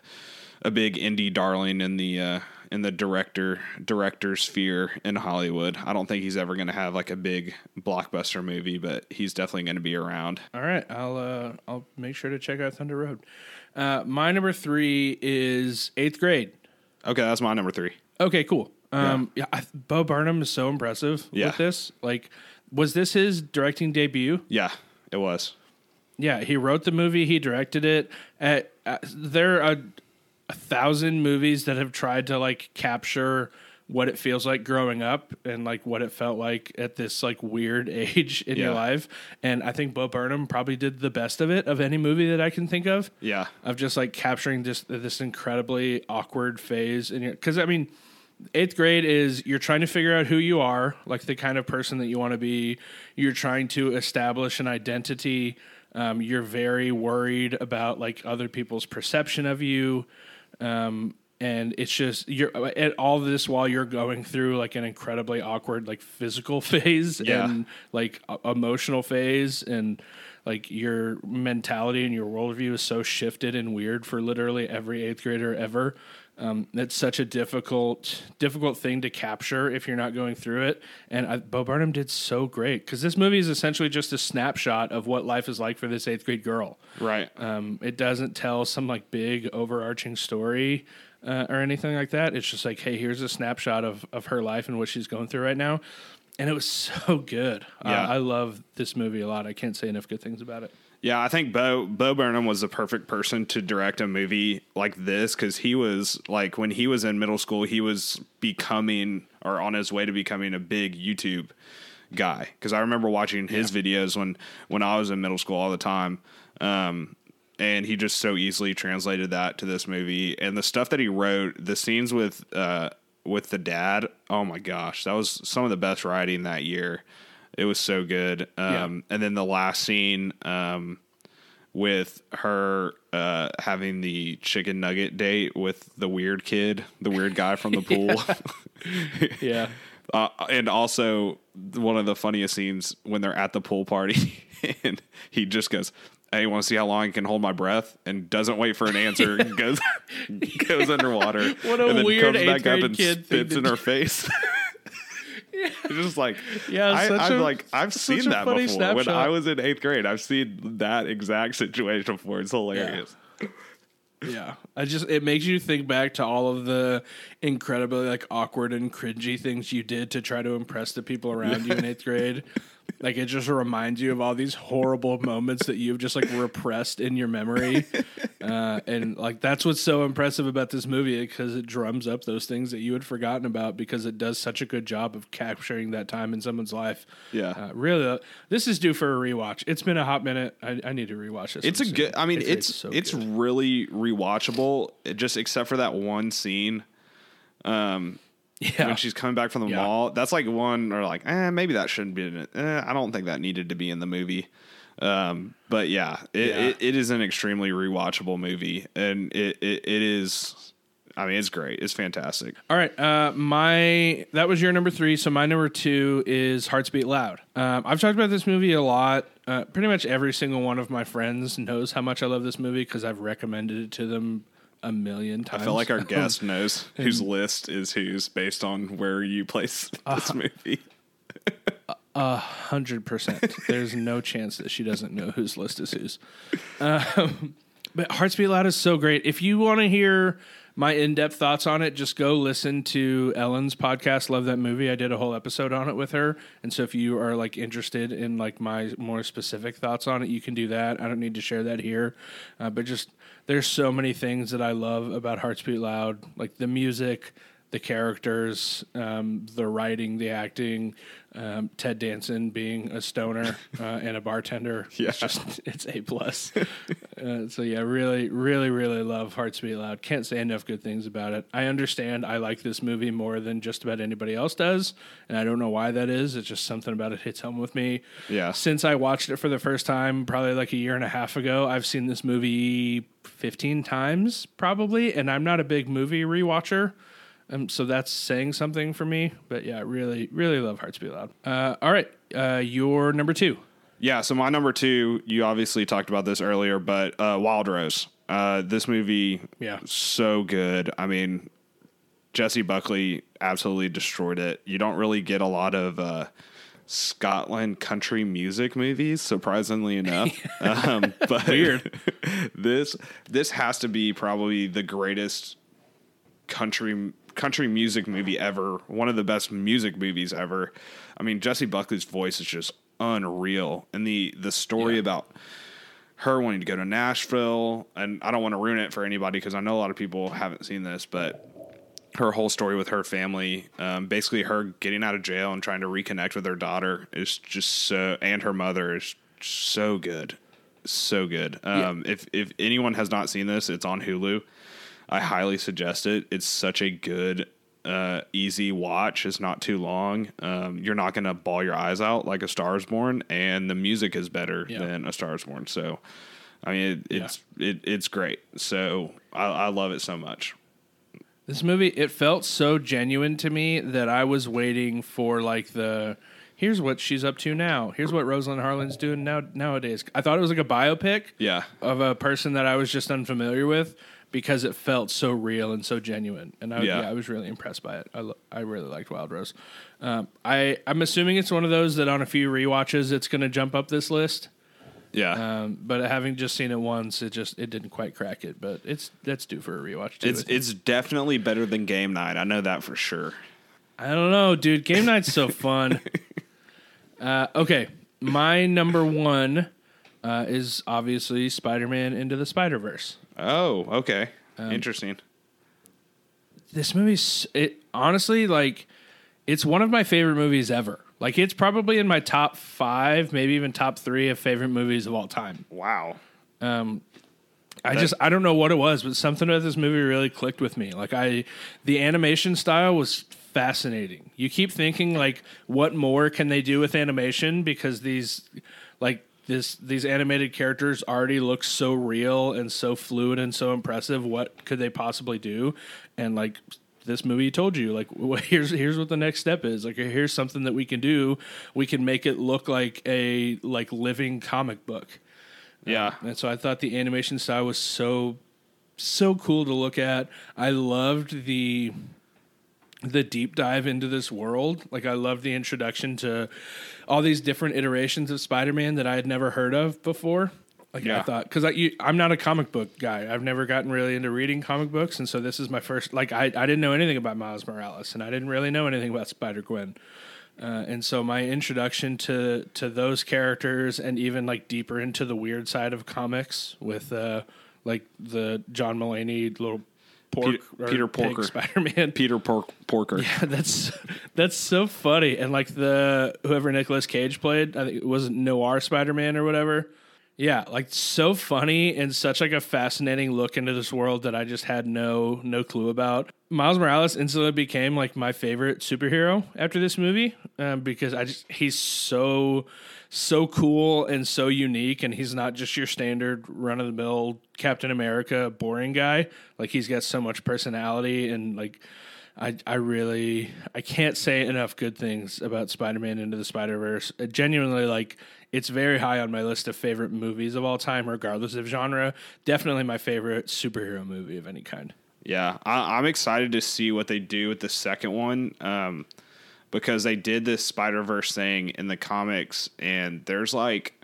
B: a big indie darling in the uh, in the director director sphere in Hollywood. I don't think he's ever going to have like a big blockbuster movie, but he's definitely going to be around.
A: All right, I'll uh, I'll make sure to check out Thunder Road. Uh, my number three is eighth grade.
B: Okay, that's my number three.
A: Okay, cool. Um, yeah, I, Bo Burnham is so impressive
B: Yeah.
A: with this. Like, was this his directing debut?
B: Yeah, it was.
A: Yeah, he wrote the movie, he directed it. At, there are a, a thousand movies that have tried to like capture what it feels like growing up and like what it felt like at this like weird [LAUGHS] age in your life. And I think Bo Burnham probably did the best of it of any movie that I can think of.
B: Yeah.
A: Of just like capturing this this incredibly awkward phase in your because I mean eighth grade is you're trying to figure out who you are, like the kind of person that you want to be. You're trying to establish an identity. Um, you're very worried about like other people's perception of you. Um, and it's just you're at all this while you're going through like an incredibly awkward like physical [LAUGHS] phase
B: Yeah.
A: and like emotional phase and like your mentality and your worldview is so shifted and weird for literally every eighth grader ever. Um, it's such a difficult, difficult thing to capture if you're not going through it. And I, Bo Burnham did so great because this movie is essentially just a snapshot of what life is like for this eighth grade girl.
B: Right.
A: Um, it doesn't tell some like big overarching story uh, or anything like that. It's just like, hey, here's a snapshot of of her life and what she's going through right now. And it was [LAUGHS] so good.
B: Yeah.
A: Uh, I love this movie a lot. I can't say enough good things about it.
B: Yeah, I think Bo Bo Burnham was the perfect person to direct a movie like this because he was like when he was in middle school, he was becoming or on his way to becoming a big YouTube guy. Because I remember watching his videos when when I was in middle school all the time, um, and he just so easily translated that to this movie. And the stuff that he wrote, the scenes with uh, with the dad, oh my gosh, that was some of the best writing that year. It was so good. Um, And then the last scene um, with her uh, having the chicken nugget date with the weird kid, the weird guy from the [LAUGHS] pool. [LAUGHS]
A: Yeah.
B: Uh, and also one of the funniest scenes when they're at the pool party [LAUGHS] and he just goes, "Hey, want to see how long I can hold my breath?" and doesn't wait for an answer, goes goes underwater,
A: What a
B: and then
A: weird
B: comes back up and
A: kid
B: spits in her face. It's just like [LAUGHS]
A: Yeah,
B: I,
A: a-
B: like I've seen that before. When. I was in eighth grade, I've seen that exact [LAUGHS] situation before. It's hilarious.
A: Yeah. I just it makes you think back to all of the incredibly like awkward and cringy things you did to try to impress the people around you in eighth [LAUGHS] grade. Like it just reminds you of all these horrible moments that you've just like repressed in your memory. [LAUGHS] Uh, and like that's what's so impressive about this movie because it drums up those things that you had forgotten about because it does such a good job of capturing that time in someone's life.
B: Yeah.
A: Uh, really, uh, this is due for a rewatch. It's been a hot minute. I, I need to rewatch this.
B: It's a
A: soon.
B: good. I mean, it's
A: Grade's so
B: it's really rewatchable. Just except for that one scene
A: yeah.
B: when she's coming back from the
A: Yeah.
B: mall. That's like one or like, eh, maybe that shouldn't be in it. Eh, I don't think that needed to be in the movie. Um, but yeah, it,
A: Yeah.
B: It, it is an extremely rewatchable movie, and it, it it is. I mean, it's great. It's fantastic.
A: All right, uh, my that was your number three. So my number two is Hearts Beat Loud. Um, I've talked about this movie a lot. Uh, pretty much every single one of my friends knows how much I love this movie because I've recommended it to them a million times.
B: I feel like our guest [LAUGHS] knows whose list is whose based on where you place [LAUGHS] this movie.
A: A hundred percent. There's no chance that she doesn't know whose list is whose. Um, but Hearts Beat Loud is so great. If you want to hear my in-depth thoughts on it, just go listen to Ellen's podcast. Love that movie. I did a whole episode on it with her, and so if you are like interested in like my more specific thoughts on it, you can do that. I don't need to share that here, uh, but just there's so many things that I love about Hearts Beat Loud, like the music, the characters, um, the writing, the acting, um, Ted Danson being a stoner [LAUGHS] uh, and a bartender.
B: Yeah.
A: It's just [LAUGHS] it's a plus. [LAUGHS] uh, so yeah, really, really, really love Hearts Beat Loud. Can't say enough good things about it. I understand I like this movie more than just about anybody else does, and I don't know why that is. It's just something about it hits home with me.
B: Yeah.
A: Since I watched it for the first time, probably like a year and a half ago, I've seen this movie 15 times probably, and I'm not a big movie rewatcher. Um, so that's saying something for me. But yeah, really, really love Hearts Beat Loud. Uh, all right, uh, your number two.
B: Yeah, so my number two, you obviously talked about this earlier, but uh, Wild Rose. Uh, this movie,
A: Yeah.
B: so good. I mean, Jessie Buckley absolutely destroyed it. You don't really get a lot of uh, Scotland country music movies, surprisingly enough. [LAUGHS] um, [LAUGHS] but
A: Weird. [LAUGHS]
B: this this has to be probably the greatest country country music movie ever. One of the best music movies ever. I mean, Jessie Buckley's voice is just unreal, and the the story
A: Yeah.
B: about her wanting to go to Nashville, and I don't want to ruin it for anybody because I know a lot of people haven't seen this, but her whole story with her family, um, basically her getting out of jail and trying to reconnect with her daughter is just so, and her mother is so good, so good. Um, If if anyone has not seen this, it's on Hulu. I highly suggest it. It's such a good, uh, easy watch. It's not too long. Um, you're not going to ball your eyes out like A Star Is Born, and the music is better
A: Yeah.
B: than A Star Is Born. So, I mean, it, it's it, it's great. So I, I love it so much.
A: This movie, it felt so genuine to me that I was waiting for like the here's what she's up to now. Here's what Rose-Lynn Harlan's doing now nowadays. I thought it was like a biopic
B: Yeah.
A: of a person that I was just unfamiliar with because it felt so real and so genuine. And I,
B: Yeah.
A: yeah. I was really impressed by it. I, lo- I really liked Wild Rose. Um, I I'm assuming it's one of those that on a few rewatches it's going to jump up this list.
B: Yeah.
A: Um, but having just seen it once, it just it didn't quite crack it. But it's that's due for a rewatch. Too,
B: It's it's definitely better than Game Night. I know that for sure.
A: I don't know, dude. Game night's so fun. [LAUGHS] uh, okay, my number one uh, is obviously Spider-Man into the Spider-Verse.
B: Oh, okay.
A: Um,
B: Interesting.
A: This movie's it honestly like it's one of my favorite movies ever. Like it's probably in my top five, maybe even top three of favorite movies of all time.
B: Wow.
A: Um I just I don't know what it was, but something about this movie really clicked with me. Like I the animation style was fascinating. You keep thinking like what more can they do with animation because these like this these animated characters already look so real and so fluid and so impressive. What could they possibly do? And like this movie told you like [LAUGHS] wh- here's here's what the next step is like here's something that we can do we can make it look like a like living comic book
B: Yeah.
A: Uh, and so I thought the animation style was so so cool to look at. I loved the the deep dive into this world. Like I loved the introduction to all these different iterations of Spider-Man that I had never heard of before. Like I thought, because I, you- I'm not a comic book guy. I've never gotten really into reading comic books, and so this is my first. Like I, I didn't know anything about Miles Morales, and I didn't really know anything about Spider Gwen. Uh, and so my introduction to to those characters and even like deeper into the weird side of comics with uh like the John Mulaney little pork
B: Peter- Peter Porker.
A: Spider-Man. [LAUGHS]
B: Peter Pork Porker.
A: Yeah, that's that's so funny and like the whoever Nicolas Cage played, I think it was Noir Spider-Man or whatever. Yeah, like so funny and such like a fascinating look into this world that I just had no no clue about. Miles Morales instantly became like my favorite superhero after this movie um, because I just he's so so cool and so unique and he's not just your standard run of the mill Captain America boring guy. Like he's got so much personality and like I I really I can't say enough good things about Spider-Man into the Spider-Verse. It genuinely like it's very high on my list of favorite movies of all time regardless of genre. Definitely my favorite superhero movie of any kind.
B: Yeah, I, I'm excited to see what they do with the second one um, because they did this Spider Verse thing in the comics, and there's like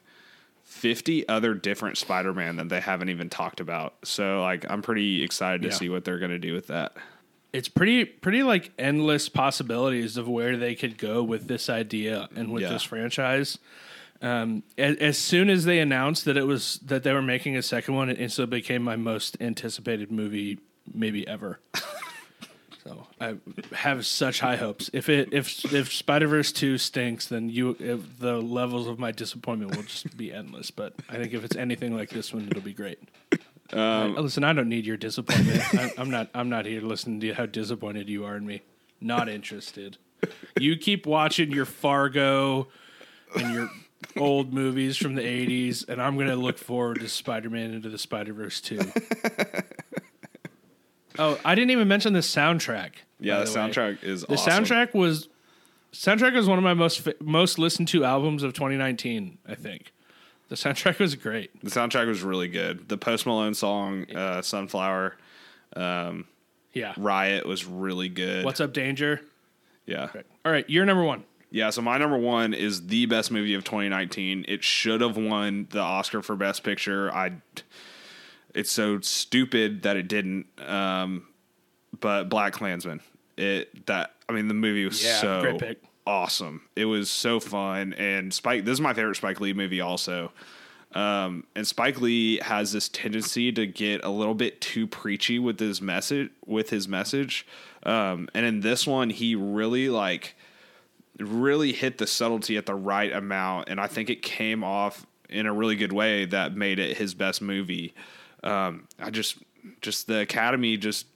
B: 50 other different Spider Man that they haven't even talked about. So, like, I'm pretty excited to
A: Yeah.
B: see what they're going to do with that.
A: It's pretty pretty like endless possibilities of where they could go with this idea and with
B: Yeah.
A: this franchise. Um, as, as soon as they announced that it was that they were making a second one, it instantly became my most anticipated movie maybe ever. [LAUGHS] so I have such high hopes. If it if if Spider Verse two stinks, then you the levels of my disappointment will just be endless. But I think if it's anything like this one, it'll be great. Um, I- listen, I don't need your disappointment. [LAUGHS] I, I'm not. I'm not here to listen to how disappointed you are in me. Not interested. You keep watching your Fargo and your old movies from the '80s, and I'm going to look forward to Spider-Man into the Spider-Verse too. [LAUGHS] oh, I didn't even mention the soundtrack.
B: Yeah, the,
A: way.
B: soundtrack is
A: The
B: awesome.
A: soundtrack was soundtrack was one of my most most listened to albums of 2019. I think the soundtrack was great.
B: The soundtrack was really good. The Post Malone song, uh, Sunflower,
A: Yeah.
B: Riot was really good.
A: What's up, Danger?
B: yeah.
A: All right, you're number one.
B: Yeah, so my number one is the best movie of 2019. It should have won the Oscar for Best Picture. I, it's so stupid that it didn't. Um, but BlacKkKlansman, it that I mean the movie was
A: Yeah,
B: so
A: great pick.
B: Awesome. It was so fun, and Spike. This is my favorite Spike Lee movie, also. Um, and Spike Lee has this tendency to get a little bit too preachy with his message. With his message, um, and in this one, he really like really hit the subtlety at the right amount, and I think it came off in a really good way that made it his best movie. Um, I just, just the Academy, just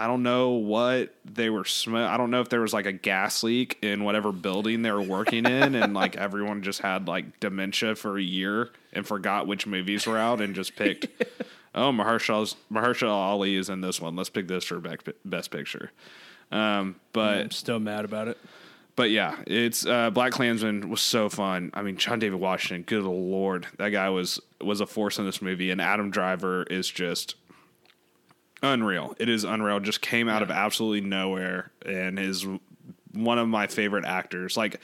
B: I don't know what they were. Sm- I don't know if there was like a gas leak in whatever building they were working in, and like [LAUGHS] everyone just had like dementia for a year and forgot which movies were out and just picked. [LAUGHS] oh, Mahershala Mahershala Ali is in this one. Let's pick this for best picture. Um, but
A: I'm still mad about it.
B: but yeah, it's uh, BlacKkKlansman was so fun. I mean, John David Washington, good lord, that guy was was a force in this movie, and Adam Driver is just unreal. It is unreal. Just came out of absolutely nowhere, and is one of my favorite actors. Like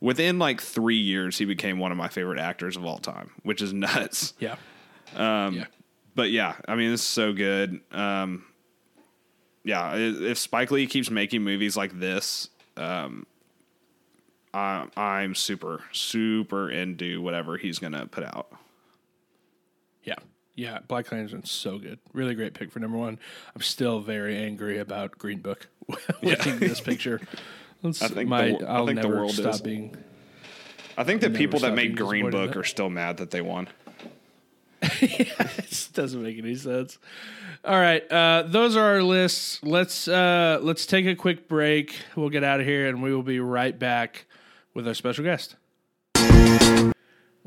B: within like three years, he became one of my favorite actors of all time, which is [LAUGHS] nuts.
A: Yeah. Um, yeah.
B: But yeah, I mean, this is so good. Um, yeah, if Spike Lee keeps making movies like this, um, I, I'm super, super into whatever he's gonna put out.
A: Yeah. Yeah. BlacKkKlansman's so good. Really great pick for number one. I'm still very angry about Green Book [LAUGHS] this picture. Let's-
B: I think
A: my,
B: the wor- I
A: I'll
B: think the world
A: stop
B: is.
A: being.
B: I think the people that made Green Book are still mad that they won. [LAUGHS]
A: This doesn't make any sense. All right, uh, those are our lists. Let's uh, let's take a quick break. We'll get out of here, and we will be right back with our special guest.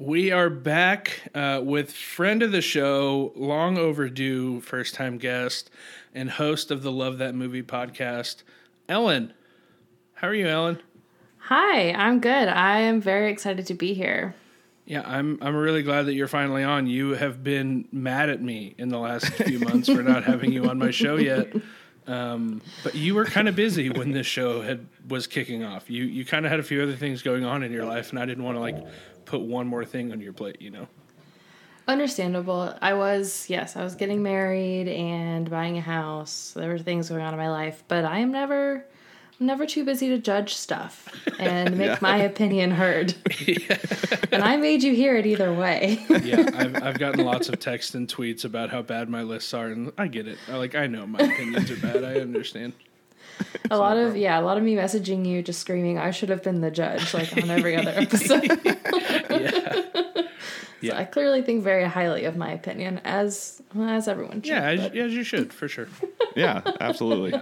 A: We are back uh, with friend of the show, long overdue first time guest, and host of the Love That Movie podcast, Ellen. How are you, Ellen?
C: Hi, I'm good. I am very excited to be here.
A: Yeah, I'm I'm really glad that you're finally on. You have been mad at me in the last few months for not having you on my show yet. Um, but you were kind of busy when this show had was kicking off. You you kind of had a few other things going on in your life, and I didn't want to like put one more thing on your plate. You know.
C: Understandable. I was, yes, I was getting married and buying a house. There were things going on in my life, but I am never I'm never too busy to judge stuff [LAUGHS] and make my opinion heard. [LAUGHS] and I made you hear it either way.
A: Yeah, I've [LAUGHS] I've gotten lots of texts and tweets about how bad my lists are, and I get it. I, like I know my opinions are bad. I understand.
C: A lot of yeah, a lot of me messaging you just screaming I should have been the judge like on every other episode. [LAUGHS]
A: Yeah.
C: so I clearly think very highly of my opinion, as well, as everyone should.
A: Yeah, as, as you should for sure. [LAUGHS]
B: Yeah, absolutely.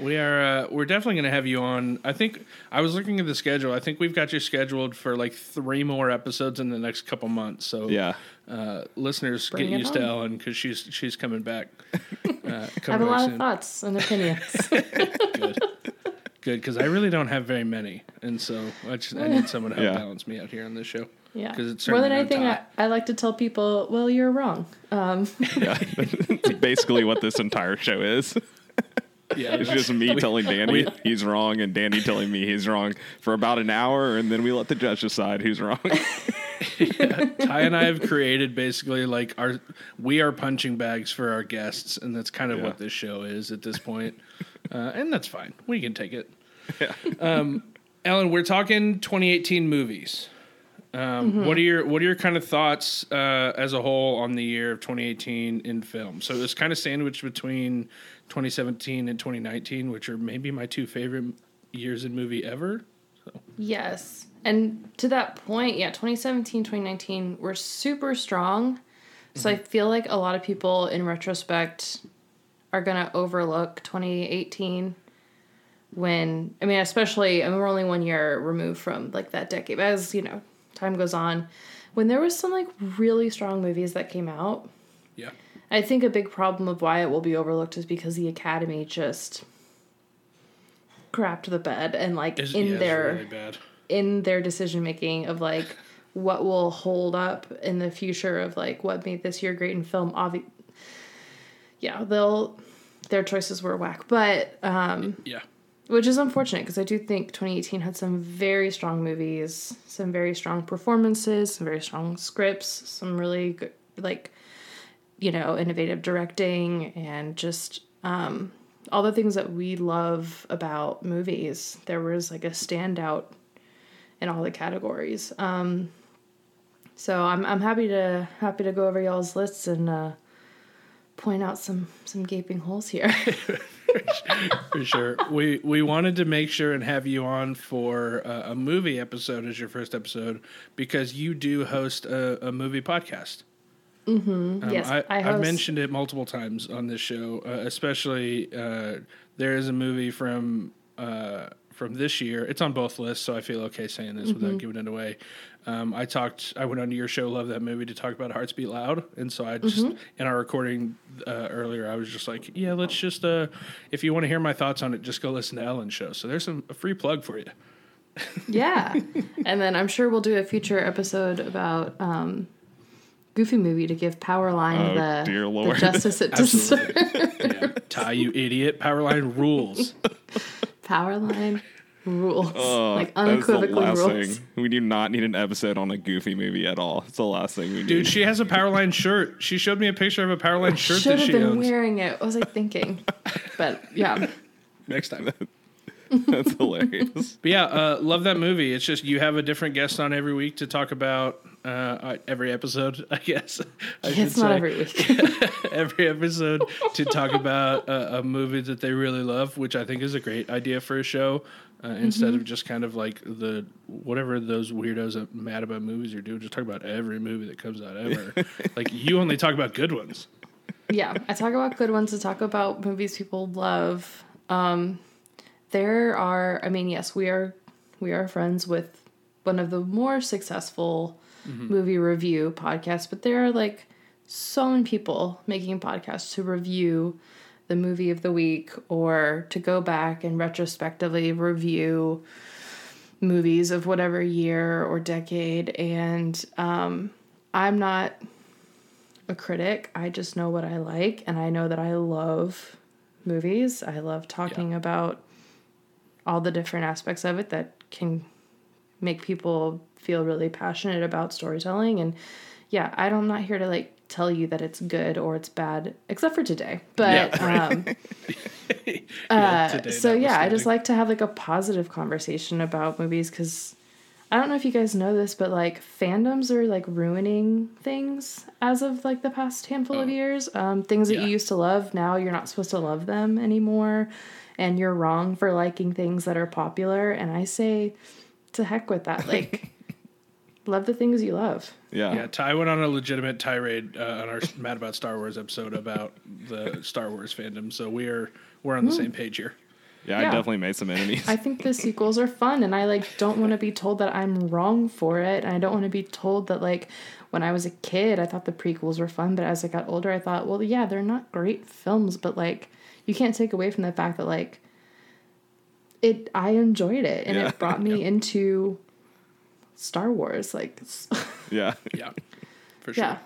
A: We are. Uh, we're definitely going to have you on. I think I was looking at the schedule. I think we've got you scheduled for like three more episodes in the next couple months. So
B: Yeah.
A: uh, listeners,
C: Bring
A: get
C: it
A: used to. Ellen because she's she's coming back. [LAUGHS] Uh, [LAUGHS]
C: I have a lot
A: soon.
C: of thoughts and [LAUGHS] opinions.
A: Good, good because I really don't have very many, and so I just I need someone to help
B: Yeah.
A: balance me out here on this show.
C: Yeah.
A: 'Cause it's
C: More than anything, I, I like to tell people, well, you're wrong. Um, [LAUGHS]
B: Yeah. It's basically what this entire show is.
A: Yeah,
B: It's just me telling Danny he's wrong and Danny telling me he's wrong for about an hour, and then we let the judge decide who's wrong. [LAUGHS]
A: Ty and I have created basically like our we are punching bags for our guests, and that's kind of
B: Yeah.
A: what this show is at this point. [LAUGHS] Uh, and that's fine. We can take it. [LAUGHS] Um, Ellen, we're talking 2018 movies. Um, What are your What are your kind of thoughts uh, as a whole on the year of 2018 in film? So it's kind of sandwiched between 2017 and 2019, which are maybe my two favorite years in movie ever.
C: yes. And to that point, yeah, 2017, 2019 were super strong. So
A: Mm-hmm.
C: I feel like a lot of people in retrospect are going to overlook 2018 when, I mean, especially, I mean, we're only one year removed from like that decade. But as, you know, time goes on, when there was some like really strong movies that came out,
A: Yeah.
C: I think a big problem of why it will be overlooked is because the Academy just crapped the bed and like
A: Is,
C: in
A: yeah, it's
C: their
A: really bad.
C: In their decision making of like what will hold up in the future of like what made this year great in film. Obvi- yeah, they'll their choices were whack, but um,
A: Yeah.
C: which is unfortunate because I do think 2018 had some very strong movies, some very strong performances, some very strong scripts, some really good, like, you know, innovative directing, and just um, all the things that we love about movies. There was like a standout in all the categories. Um, so I'm I'm happy to happy to go over y'all's lists and uh, point out some some gaping holes here. [LAUGHS]
A: For sure. We we wanted to make sure and have you on for uh, a movie episode as your first episode because you do host a, a movie podcast. Um,
C: yes,
A: I,
C: I
A: I've mentioned it multiple times on this show, uh, especially uh, there is a movie from uh, from this year. It's on both lists, so I feel okay saying this
C: Mm-hmm.
A: without giving it away. Um, I talked. I went onto your show, love that movie, to talk about Hearts Beat Loud, and so I just
C: Mm-hmm.
A: in our recording uh, earlier, I was just like, yeah, let's just uh, if you want to hear my thoughts on it, just go listen to Ellen's show. So there's some a free plug for you.
C: Yeah. and then I'm sure we'll do a future episode about um, Goofy Movie to give Powerline
B: Oh,
C: the,
B: dear
C: the justice it deserves.
A: Yeah. Ty, you idiot! Powerline rules. [LAUGHS]
C: Powerline rules. [LAUGHS]
B: Oh,
C: like
B: that is the
C: unequivocally
B: last
C: rules.
B: thing. We do not need an episode on a goofy movie at all. It's the last thing we need.
A: Dude, she has a Powerline shirt. She showed me a picture of a Powerline shirt
C: Should
A: that
C: have
A: she
C: been
A: owns.
C: wearing it. What was I thinking? [LAUGHS] but yeah.
A: Next time. [LAUGHS] [LAUGHS]
B: That's hilarious.
A: But yeah, uh, love that movie. It's just you have a different guest on every week to talk about uh, every episode, [LAUGHS] I guess. I should
C: It's not
A: say.
C: every week. [LAUGHS]
A: every episode to talk about a, a movie that they really love, which I think is a great idea for a show. Uh, instead
C: Mm-hmm.
A: of just kind of like the whatever those weirdos that mad about movies are doing, just talk about every movie that comes out ever. like you only talk about good ones.
C: yeah, I talk about good ones. I talk about movies people love. Um, there are, I mean, yes, we are we are friends with one of the more successful movie review podcasts, but there are like so many people making podcasts to review the movie of the week or to go back and retrospectively review movies of whatever year or decade and um, i'm not a critic. I just know what I like, and I know that I love movies. I love talking about all the different aspects of it that can make people feel really passionate about storytelling. And yeah, I don't, I'm not here to like tell you that it's good or it's bad, except for today. But um, [LAUGHS]
A: Yeah,
C: uh,
A: today
C: so yeah, I just like to have like a positive conversation about movies because I don't know if you guys know this, but like fandoms are like ruining things as of like the past handful of years. Um, things that
A: Yeah.
C: you used to love, now you're not supposed to love them anymore, and you're wrong for liking things that are popular. And I say, to heck with that. [LAUGHS] Like, love the things you love.
B: Yeah.
A: Yeah, Ty went on a legitimate tirade uh, on our [LAUGHS] Mad About Star Wars episode about the Star Wars fandom, so we are we're on the same page here.
B: Yeah, I definitely made some enemies.
C: I think the sequels are fun, and I like don't want to be told that I'm wrong for it. And I don't want to be told that like when I was a kid, I thought the prequels were fun, but as I got older, I thought, well, yeah, they're not great films, but like you can't take away from the fact that like it. I enjoyed it, and
B: Yeah.
C: it [LAUGHS] brought me into Star Wars. Like, [LAUGHS]
B: yeah.
A: Yeah, for sure.
C: yeah,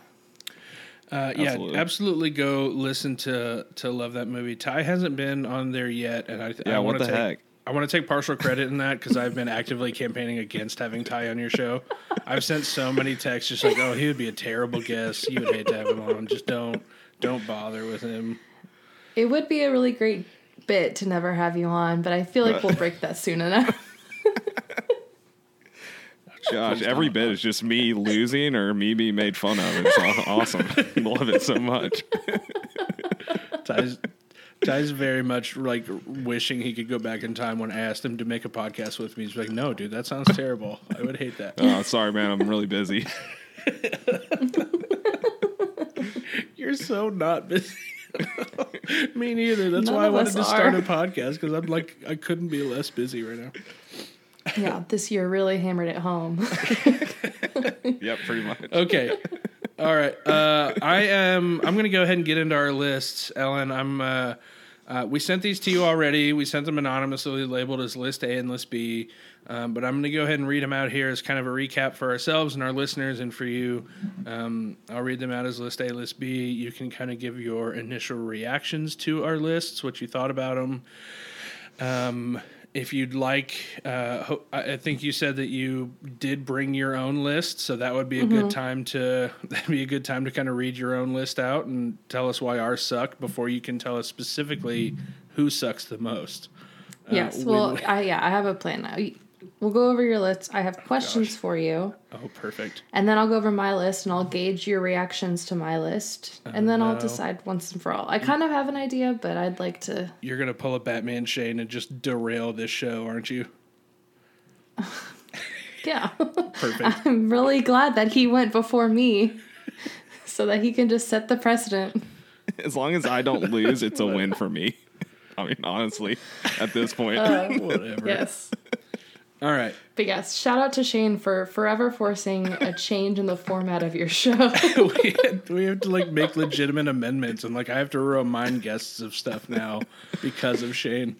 A: Uh, yeah,
B: Absolutely.
A: absolutely. Go listen to to love that movie. Ty hasn't been on there yet, and I
B: Yeah,
A: I
B: what
A: want to
B: the
A: take
B: heck?
A: I want to take partial credit in that because I've been actively campaigning against having Ty on your show. I've sent so many texts just like, "Oh, he would be a terrible guest. You would hate to have him on. Just don't don't bother with him."
C: It would be a really great bit to never have you on, but I feel like we'll break that soon enough. [LAUGHS] [LAUGHS]
B: Gosh, every bit is just me losing or me being made fun of. It's [LAUGHS] awesome. Love it so much.
A: Ty's, Ty's very much like wishing he could go back in time when I asked him to make a podcast with me. He's like, "No, dude, that sounds terrible. I would hate that."
B: Oh, sorry, man. I'm really busy.
A: You're so not busy. [LAUGHS] Me neither. That's
C: None
A: why I wanted
C: us
A: to start a podcast because I'm like I couldn't be less busy right now. [LAUGHS]
C: yeah, this year really hammered it home. [LAUGHS]
B: Yep, pretty much.
A: Okay. All right. Uh, I am. I'm going to go ahead and get into our lists, Ellen. I'm. Uh, uh, we sent these to you already. We sent them anonymously, labeled as List A and List B. Um, but I'm going to go ahead and read them out here as kind of a recap for ourselves and our listeners, and for you. Um, I'll read them out as List A, List B. You can kind of give your initial reactions to our lists, what you thought about them. Um, if you'd like, uh, I think you said that you did bring your own list, so that would be a good time to [LAUGHS] that'd be a good time to kind of read your own list out and tell us why ours suck before you can tell us specifically who sucks the most. Uh,
C: yes.
A: we
C: Well, I yeah, I have a plan now. We'll go over your list. I have oh, questions
A: gosh.
C: for you,
A: oh, perfect.
C: and then I'll go over my list and I'll gauge your reactions to my list, uh, and then I'll decide once and for all. I kind of have an idea, but I'd like to.
A: You're gonna pull a Batman Shane and just derail this show, aren't you? [LAUGHS]
C: Yeah,
A: Perfect. [LAUGHS]
C: I'm really glad that he went before me, [LAUGHS] so that he can just set the precedent.
B: As long as I don't lose, it's a win for me. I mean, honestly, at this point.
A: Uh, Whatever.
C: Yes.
A: All right.
C: But yes, shout out to Shane for forever forcing a [LAUGHS] change in the format of your show. [LAUGHS]
A: we, have, we have to like make legitimate amendments and like I have to remind guests of stuff now because of Shane.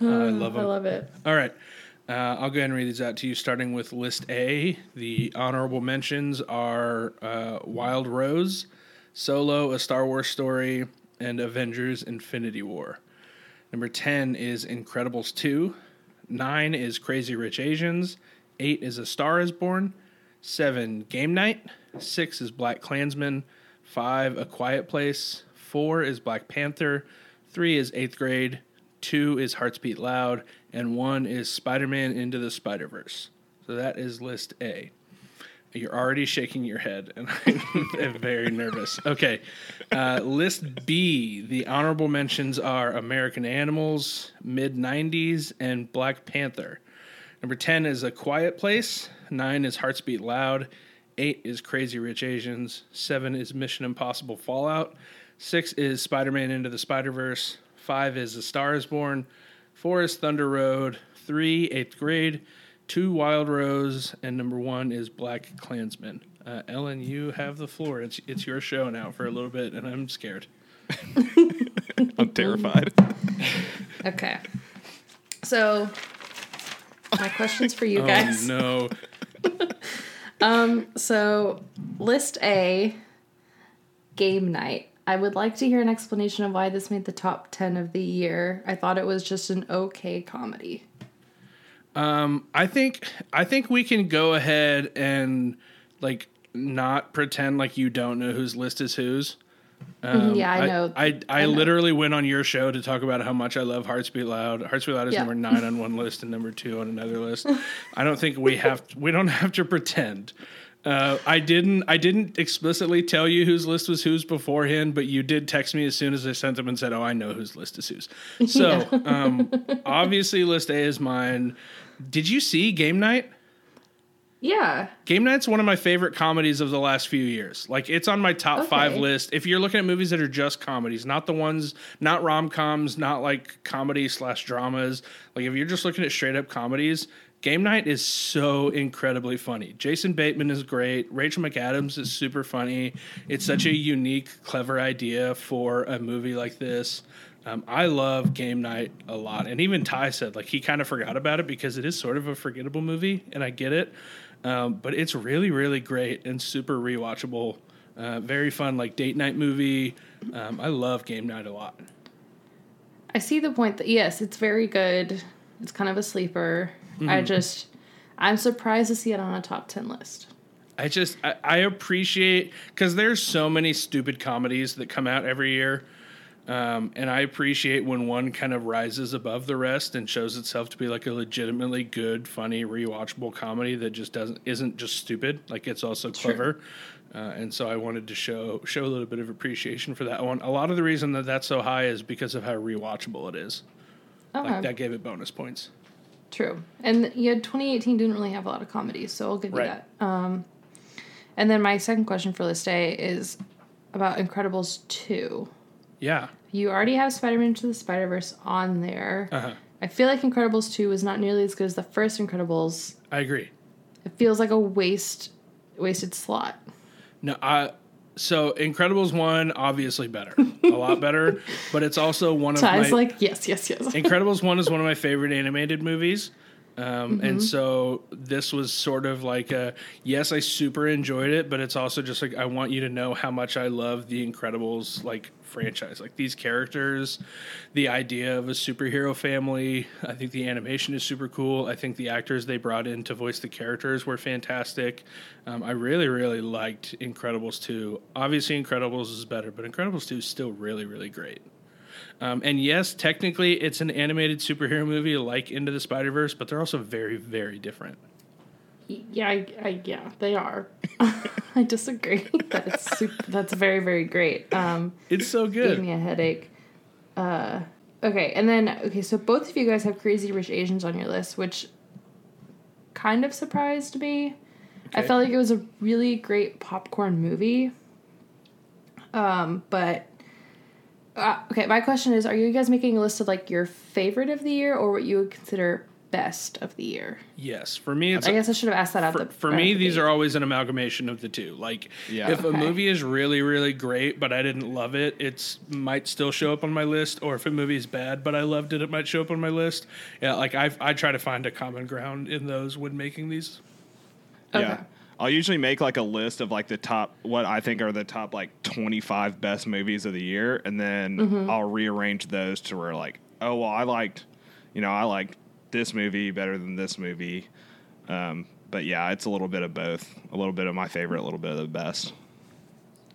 A: Uh, [SIGHS] I love
C: I love it.
A: All right. Uh, I'll go ahead and read these out to you, starting with list A. The honorable mentions are uh, Wild Rose, Solo, A Star Wars Story, and Avengers Infinity War. Number 10 is Incredibles 2. 9 is Crazy Rich Asians. 8 is A Star is Born. 7, Game Night. 6 is BlacKkKlansman. 5, A Quiet Place. 4 is Black Panther. 3 is 8th Grade. 2 is Hearts Beat Loud. And 1 is Spider Man Into the Spider Verse. So that is list A. You're already shaking your head, and [LAUGHS] I'm very nervous. [LAUGHS] Okay. Uh, list B. The honorable mentions are American Animals, mid 90s, and Black Panther. Number 10 is A Quiet Place. 9 is Hearts Beat Loud. 8 is Crazy Rich Asians. 7 is Mission Impossible Fallout. 6 is Spider Man Into the Spider Verse. 5 is A Star is Born. 4 is Thunder Road. 3, 8th grade. 2, Wild Rose. And number 1 is BlacKkKlansman. Uh, Ellen, you have the floor. It's, it's your show now for a little bit, and I'm scared. [LAUGHS]
B: I'm terrified. [LAUGHS]
C: Okay. So, my questions for you
A: Oh,
C: guys.
A: no. [LAUGHS] Um.
C: So, list A, game night. I would like to hear an explanation of why this made the top 10 of the year. I thought it was just an okay comedy.
A: I think I think we can go ahead and like not pretend like you don't know whose list is whose. Um,
C: yeah, I know.
A: I I,
C: know.
A: literally went on your show to talk about how much I love Hearts Beat Loud. Hearts Beat Loud is
C: Yeah.
A: number nine on one list and number two on another list. I don't think we have we don't have to pretend. Uh, I didn't I didn't explicitly tell you whose list was whose beforehand, but you did text me as soon as I sent them and said, "Oh, I know whose list is whose." [LAUGHS] So um, obviously, list A is mine. Did you see Game Night?
C: Yeah.
A: Game Night's one of my favorite comedies of the last few years. Like it's on my top
C: Okay.
A: five list. If you're looking at movies that are just comedies, not the ones, not rom coms, not like comedy slash dramas. Like if you're just looking at straight up comedies, Game Night is so incredibly funny. Jason Bateman is great. Rachel McAdams is super funny. It's such a unique, clever idea for a movie like this. Um, I love Game Night a lot, and even Ty said like he kind of forgot about it because it is sort of a forgettable movie, and I get it. Um, but it's really, really great and super rewatchable. Uh, very fun, like date night movie. Um, I love Game Night a lot.
C: I see the point that yes, it's very good. It's kind of a sleeper. I just I'm surprised to see it on a top 10 list.
A: I just I, I appreciate because there's so many stupid comedies that come out every year, um, and I appreciate when one kind of rises above the rest and shows itself to be like a legitimately good, funny, rewatchable comedy that just doesn't isn't just stupid. Like it's also clever. Uh, and so I wanted to show show a little bit of appreciation for that one. A lot of the reason that that's so high is because of how rewatchable it is.
C: Okay.
A: Like that gave it bonus points.
C: True. And yeah, 2018 didn't really have a lot of comedies, so I'll give
A: Right.
C: you that. Um, and then my second question for this day is about Incredibles 2.
A: Yeah.
C: You already have Spider-Man to the Spider-Verse on there.
A: Uh-huh.
C: I feel like Incredibles 2 was not nearly as good as the first Incredibles.
A: I agree.
C: It feels like a waste wasted slot.
A: No, I so Incredibles one obviously better, a lot better, [LAUGHS] but it's also one of
C: Ty's
A: my
C: like, yes, yes, yes. [LAUGHS]
A: Incredibles one is one of my favorite animated movies. Um,
C: Mm-hmm.
A: And so this was sort of like a yes, I super enjoyed it, but it's also just like I want you to know how much I love the Incredibles like franchise, like these characters, the idea of a superhero family. I think the animation is super cool. I think the actors they brought in to voice the characters were fantastic. Um, I really, really liked Incredibles two. Obviously, Incredibles is better, but Incredibles two is still really, really great. Um, and yes, technically, it's an animated superhero movie like Into the Spider Verse, but they're also very, very different.
C: Yeah, I, I, yeah, they are. [LAUGHS] I disagree. [LAUGHS] That it's super, that's very, very great. Um,
A: It's so good.
C: gave me a headache. Uh, okay, and then okay, so both of you guys have Crazy Rich Asians on your list, which kind of surprised me. I felt like it was a really great popcorn movie. Um, but uh, okay, my question is: Are you guys making a list of like your favorite of the year, or what you would consider best of the year?
A: Yes, for me, it's
C: I guess I should have asked that out.
A: for,
C: the,
A: for
C: right
A: me,
C: the
A: these
C: gate.
A: are always an amalgamation of the two. Like,
B: Yeah.
A: if a movie is really, really great, but I didn't love it, it's might still show up on my list. Or if a movie is bad, but I loved it, it might show up on my list. Yeah, like I, I try to find a common ground in those when making these.
C: Okay.
B: Yeah. I'll usually make like a list of like the top what I think are the top like 25 best movies of the year and then
C: Mm-hmm.
B: I'll rearrange those to where like oh well I liked you know I liked this movie better than this movie. Um, but yeah, it's a little bit of both. A little bit of my favorite, a little bit of the best.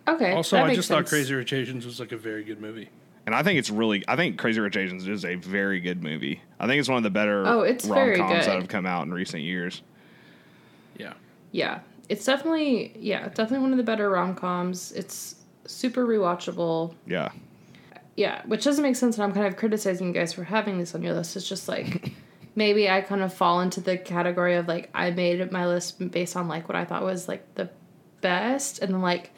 C: Okay.
A: Also, I
C: makes
A: just thought. Crazy Rich Asians was like a very good movie.
B: And I think it's really I think Crazy Rich Asians is a very good movie. I think it's one of the better
C: Oh, it's very
B: rom-coms that have come out in recent years.
A: Yeah.
C: Yeah, it's definitely yeah, definitely one of the better rom coms. It's super rewatchable.
B: Yeah.
C: Yeah, which doesn't make sense. And I'm kind of criticizing you guys for having this on your list. It's just like [LAUGHS] maybe I kind of fall into the category of like I made my list based on like what I thought was like the best, and then like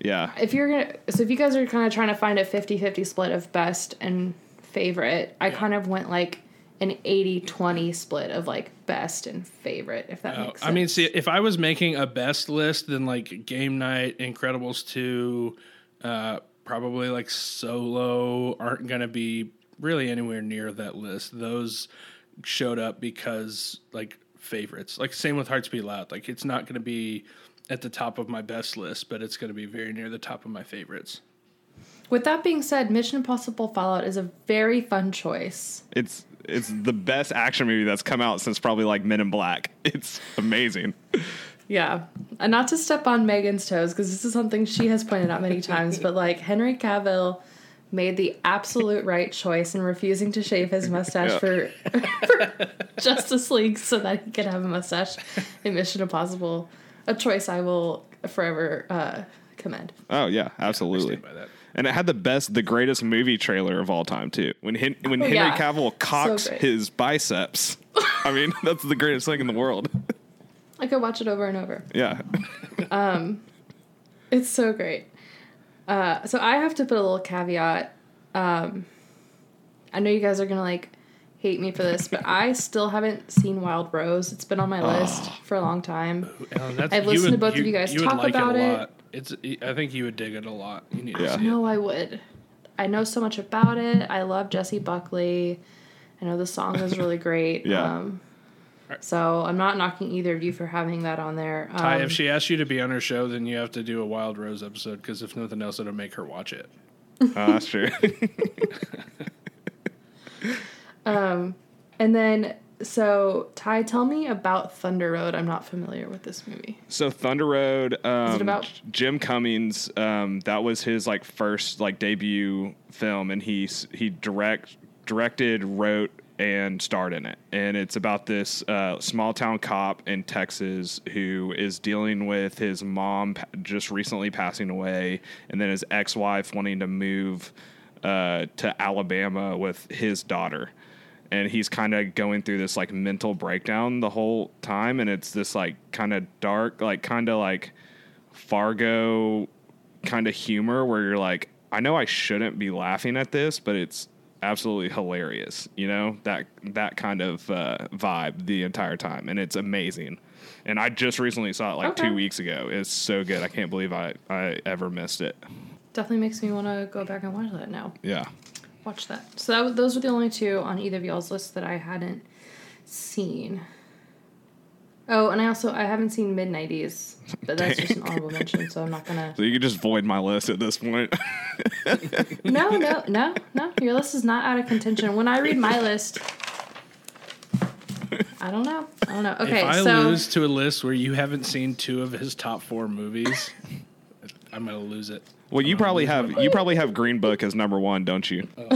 B: Yeah.
C: if you're gonna so if you guys are kind of trying to find a 50-50 split of best and favorite, I kind of went like an 80-20 split of like best and favorite. If that
A: Oh,
C: makes sense.
A: I mean, see, if I was making a best list, then like Game Night, Incredibles 2, uh, probably like Solo aren't going to be really anywhere near that list. Those showed up because like favorites. Like same with Hearts Beat Loud. Like it's not going to be at the top of my best list, but it's going to be very near the top of my favorites.
C: With that being said, Mission Impossible Fallout is a very fun choice.
B: It's it's the best action movie that's come out since probably like Men in Black. [LAUGHS] It's amazing.
C: Yeah. And not to step on Megan's toes, because this is something she has pointed out many times, but like Henry Cavill made the absolute right choice in refusing to shave his mustache
B: Yeah.
C: for, [LAUGHS] for Justice League so that he could have a mustache in Mission Impossible. A choice I will forever uh, commend.
B: Oh yeah,
A: I
B: absolutely.
A: stand by that.
B: And it had the best, the greatest movie trailer of all time too. When Hen- when
C: Oh,
B: Henry
C: yeah.
B: Cavill cocks
C: great.
B: his biceps, I mean [LAUGHS] that's the greatest thing in the world.
C: I could watch it over and over.
B: Yeah.
C: It's so great. Uh, so I have to put a little caveat. Um, I know you guys are gonna like hate me for this, but I [LAUGHS] still haven't seen Wild Rose. It's been on my list for a long time.
A: Alan,
C: I've
A: you
C: listened to
A: would-
C: both of you guys
A: would
C: talk about
A: a
C: it.
A: lot. It's. I think you would dig it a lot. You need
B: Yeah.
A: to
C: I
A: see it.
C: know I would. I know so much about it. I love Jessie Buckley. I know the song is really great.
B: Yeah.
C: Um, so I'm not knocking either of you for having that on there. Um,
A: Ty, if she asks you to be on her show, then you have to do a Wild Rose episode because if nothing else, it'll make her watch it.
B: Oh, [LAUGHS] that's true. [LAUGHS]
C: and then, so Ty, tell me about Thunder Road. I'm not familiar with this movie.
B: So Thunder Road, um,
C: about-
B: Jim Cummings. Um, that was his like first like debut film, and he he direct directed, wrote, and starred in it. And it's about this uh, small town cop in Texas who is dealing with his mom just recently passing away, and then his ex wife wanting to move uh, to Alabama with his daughter and he's kind of going through this like mental breakdown the whole time and it's this like kind of dark like kind of like fargo kind of humor where you're like i know i shouldn't be laughing at this but it's absolutely hilarious you know that that kind of uh, vibe the entire time and it's amazing and i just recently saw it like
C: Okay.
B: two weeks ago it's so good i can't believe i i ever missed it
C: Definitely makes me want to go back and watch that now.
B: yeah
C: Watch that. So that, those were the only two on either of y'all's list that I hadn't seen. Oh, and I also I haven't seen mid nineties, but that's just an honorable mention, so I'm not gonna.
B: so you can just void my list at this point [LAUGHS]
C: No, no, no, no. Your list is not out of contention. When I read my list, I don't know. I don't know. Okay,
A: if I
C: so
A: lose to a list where you haven't seen two of his top four movies, [LAUGHS] I'm gonna lose it.
B: Well, you probably have you probably have Green Book as number one, don't you? [LAUGHS]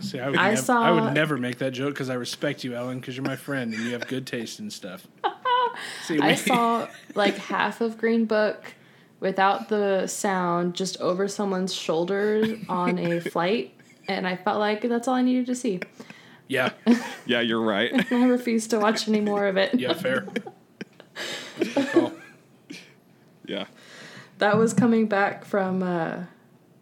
A: See, I would,
C: I
A: nev-
C: saw-
A: I would never make that joke because I respect you, Ellen, because you're my friend and you have good taste and stuff. [LAUGHS] See,
C: I saw [LAUGHS] like half of Green Book without the sound, just over someone's shoulders on a [LAUGHS] flight, and I felt like that's all I needed to see.
A: yeah,
B: Yeah, you're right.
C: I refuse to watch any more of it.
A: yeah, fair. Cool.
B: yeah.
C: That was coming back from. Uh,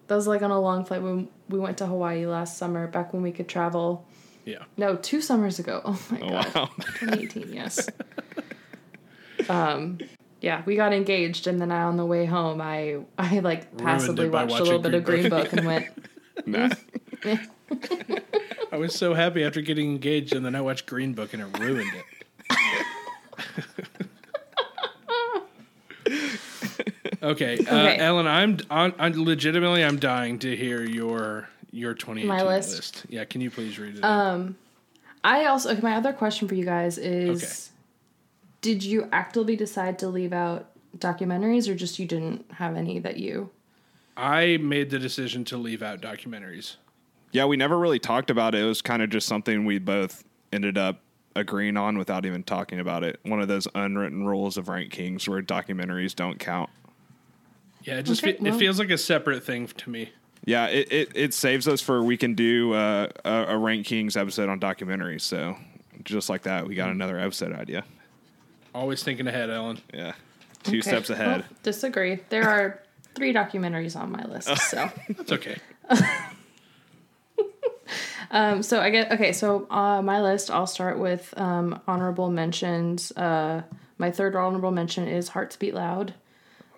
C: that was like on a long flight when we went to Hawaii last summer, back when we could travel.
A: Yeah.
C: No, two summers ago. [LAUGHS] Oh my
B: Oh,
C: god,
B: wow. [LAUGHS]
C: 2018. Yes. um, yeah, we got engaged, and then I, on the way home, I I like passively watched a little bit of Green Book and went. [LAUGHS]
B: Nah.
A: I was so happy after getting engaged, and then I watched Green Book, and it ruined it. Okay, [LAUGHS] uh,
C: Okay.
A: Ellen, I'm, I'm, I'm legitimately I'm dying to hear your your 2018
C: My list?
A: list. Yeah, can you please read it? out?
C: I also okay, my other question for you guys is did you actively decide to leave out documentaries or just you didn't have any that you
A: I made the decision to leave out documentaries.
B: Yeah, we never really talked about it. It was kind of just something we both ended up agreeing on without even talking about it. One of those unwritten rules of Rank Kings where documentaries don't count.
A: Yeah, it just
C: Okay,
A: fe-
C: well-
A: it feels like a separate thing to me.
B: Yeah, it, it, it saves us for we can do uh, a, a Rank Kings episode on documentaries. So just like that, we got another episode idea.
A: Always thinking ahead, Ellen.
B: Yeah, two
C: Okay,
B: steps ahead.
C: well, disagree. There are three documentaries on my list. [LAUGHS] So
A: It's okay. [LAUGHS]
C: um so I get okay, so uh my list I'll start with um honorable mentions. Uh my third honorable mention is Hearts Beat Loud.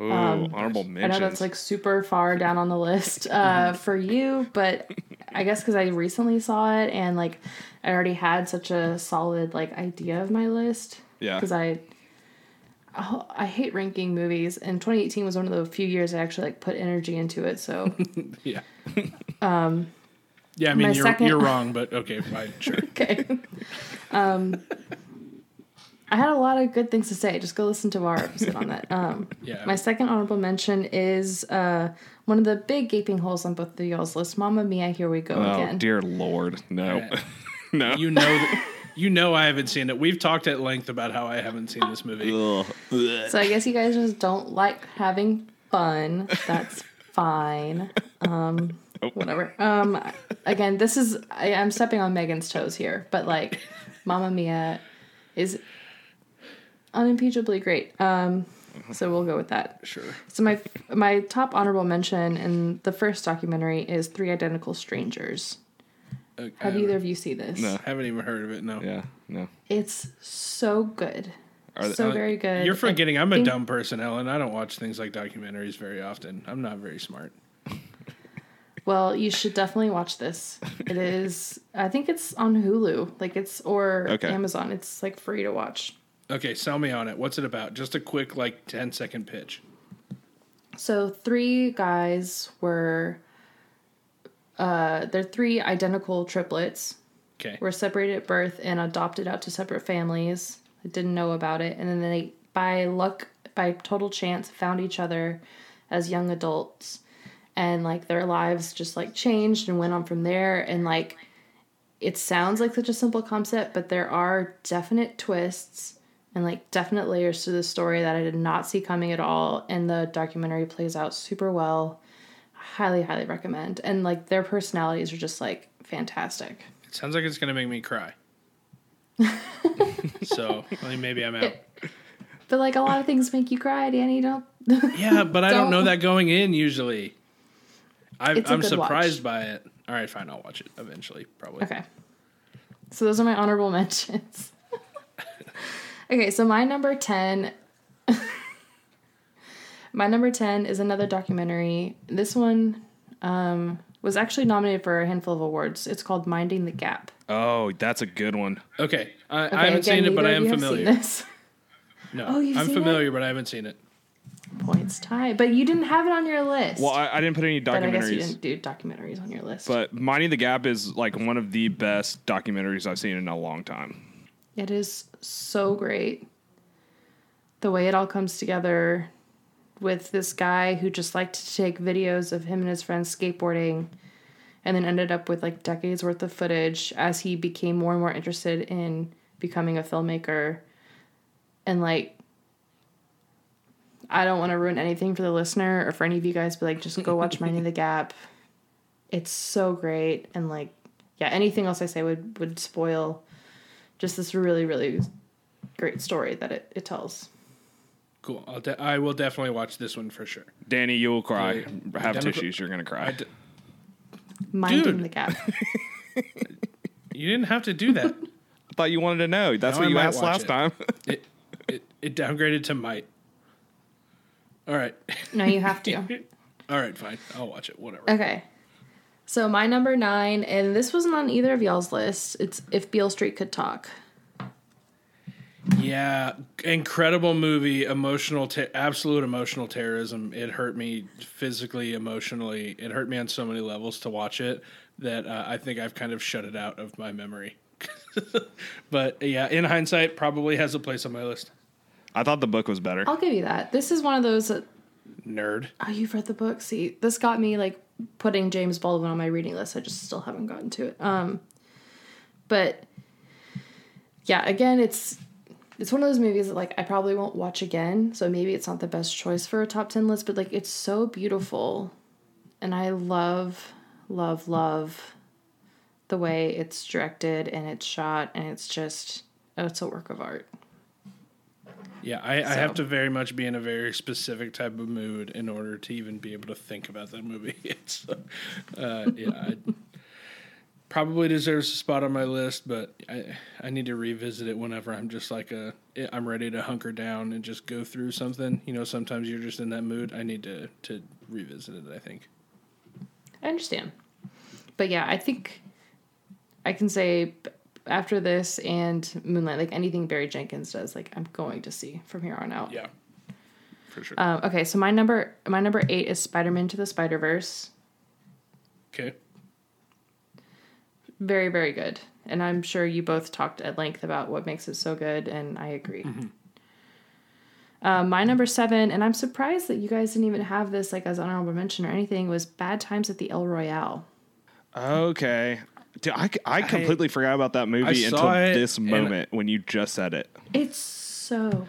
B: Ooh, honorable
C: I know that's like super far down on the list uh, for you, but I guess because I recently saw it and like I already had such a solid like idea of my list.
B: Yeah.
C: Because I, oh, I hate ranking movies, and 2018 was one of the few years I actually like put energy into it. So [LAUGHS]
A: Yeah. [LAUGHS] Um. Yeah, I mean you're
C: second-
A: you're wrong, but okay, fine, sure. [LAUGHS]
C: okay. um, I had a lot of good things to say. Just go listen to our episode on that. Um, [LAUGHS]
A: Yeah.
C: My second honorable mention is uh, one of the big gaping holes on both of y'all's list. Mamma Mia, here we go again.
B: oh
C: again.
B: dear lord, no,
A: Alright. [LAUGHS]
B: no.
A: You know that, you know I haven't seen it. We've talked at length about how I haven't seen this movie.
C: So I guess you guys just don't like having fun. That's fine. Um, [LAUGHS] whatever. Um, again, this is I, I'm stepping on Megan's toes here, but like, Mamma Mia is unimpeachably great. Um, so we'll go with that.
A: Sure.
C: So my my top honorable mention in the first documentary is Three Identical Strangers.
A: Uh,
C: Have either of you seen this?
B: No.
A: haven't even heard of it. No.
B: Yeah, no.
C: It's so good.
B: They-
C: so very good.
A: You're
C: I
A: forgetting I'm a
C: think-
A: dumb person, Ellen. I don't watch things like documentaries very often. I'm not very smart.
C: Well, you should definitely watch this. It is. I think it's on Hulu. Like it's or
B: Okay.
C: Amazon. It's like free to watch.
A: Okay, sell me on it. What's it about? Just a quick like 10 second pitch.
C: So three guys were. Uh, they're three identical triplets.
A: Okay.
C: were separated at birth and adopted out to separate families. They didn't know about it, and then they, by luck, by total chance, found each other as young adults, and like their lives just like changed and went on from there. And like, it sounds like such a simple concept, but there are definite twists and like definite layers to the story that I did not see coming at all. And the documentary plays out super well. Highly, highly recommend. And like their personalities are just like fantastic.
A: It sounds like it's going to make me cry. [LAUGHS] so, I mean, maybe I'm out. [LAUGHS]
C: But like a lot of things make you cry, Danny. Don't. [LAUGHS]
A: Yeah, but I don't know
C: Don't-
A: that going in usually. I,
C: It's a
A: I'm
C: good
A: surprised
C: watch.
A: by it. All right, fine. I'll watch it eventually, probably.
C: Okay. So those are my honorable mentions. Okay, so my number 10 [LAUGHS] My number 10 is another documentary. This one um, was actually nominated for a handful of awards. It's called Minding the Gap.
B: Oh, that's a good one.
A: Okay. I,
C: Okay,
A: I haven't
C: again,
A: seen it, but I am familiar.
C: seen this.
A: No,
C: Oh, you've
A: I'm
C: seen it?
A: familiar, but I haven't seen it.
C: Points tied. But you didn't have it on your list.
B: Well, I, I didn't put any
C: but I guess you didn't do documentaries on your list.
B: But Minding the Gap is like one of the best documentaries I've seen in a long time.
C: It is so great. The way it all comes together with this guy who just liked to take videos of him and his friends skateboarding and then ended up with like decades worth of footage as he became more and more interested in becoming a filmmaker. And like I don't want to ruin anything for the listener or for any of you guys, but like just go watch [LAUGHS] Minding the Gap. It's so great and like yeah, anything else I say would would spoil just this really really great story that it, it tells
A: Cool. I'll de- I will definitely watch this one for sure.
B: Danny, you will cry.
A: Yeah.
B: Have
A: Democrat-
B: tissues. You're gonna cry.
A: I d-
C: minding
A: Dude.
C: the gap [LAUGHS]
A: you didn't have to do that. [LAUGHS]
B: I thought you wanted to know. That's
A: Now
B: what
A: I
B: you asked last
A: it.
B: time. [LAUGHS]
A: it, it it downgraded to might. All right.
C: no you have to
A: All right, fine. I'll watch it. Whatever.
C: okay so my number nine and this wasn't on either of y'all's list it's if beale street could talk
A: Yeah, incredible movie. Emotional, te- absolute emotional terrorism. It hurt me physically, emotionally. It hurt me on so many levels to watch it that uh, I think I've kind of shut it out of my memory. [LAUGHS] but yeah, in hindsight, probably has a place on my list.
B: I thought the book was better.
C: i'll give you that this is one of those that
A: Nerd.
C: oh you've read the book. See this got me like putting james baldwin on my reading list. I just still haven't gotten to it. Um but yeah again it's it's one of those movies that like I probably won't watch again, so maybe it's not the best choice for a top 10 list, but like it's so beautiful. And I love love love the way it's directed and it's shot and it's just oh, it's a work of art.
A: Yeah, I, I have to very much be in a very specific type of mood in order to even be able to think about that movie. [LAUGHS] It's, uh, yeah, I probably deserves a spot on my list, but I I need to revisit it whenever I'm just like a I'm ready to hunker down and just go through something. You know, sometimes you're just in that mood. I need to to revisit it. I think.
C: I understand. But yeah, I think I can say after this and Moonlight, like anything Barry Jenkins does, like I'm going to see from here on out.
A: Yeah, for sure.
C: Um, okay, so my number my number eight is Spider Man to the Spider Verse.
A: okay.
C: Very very good, and I'm sure you both talked at length about what makes it so good, and I agree. Um, my number seven, and I'm surprised that you guys didn't even have this like as honorable mention or anything, was Bad Times at the El Royale.
B: Okay. Dude, I, I completely forgot about that movie until this moment when you just said it.
C: It's so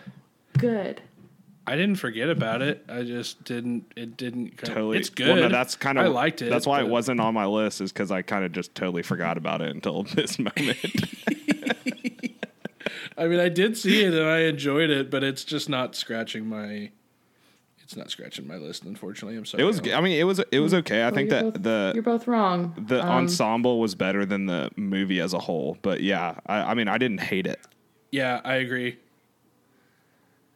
C: good.
A: I didn't forget about it. I just didn't. It didn't. Come,
B: Totally.
A: It's good.
B: Well, no, that's kind of.
A: I liked it.
B: That's why it wasn't on my list, is because I kind of just totally forgot about it until [LAUGHS] this moment. [LAUGHS]
A: I mean, I did see it and I enjoyed it, but it's just not scratching my. It's not scratching my list. Unfortunately, I'm sorry.
B: It was. I mean, it was. It was okay. I
C: Well,
B: think that
C: both-
B: the
C: you're both wrong.
B: the
C: Um,
B: ensemble was better than the movie as a whole. But yeah, I, I mean, I didn't hate it.
A: Yeah, I agree.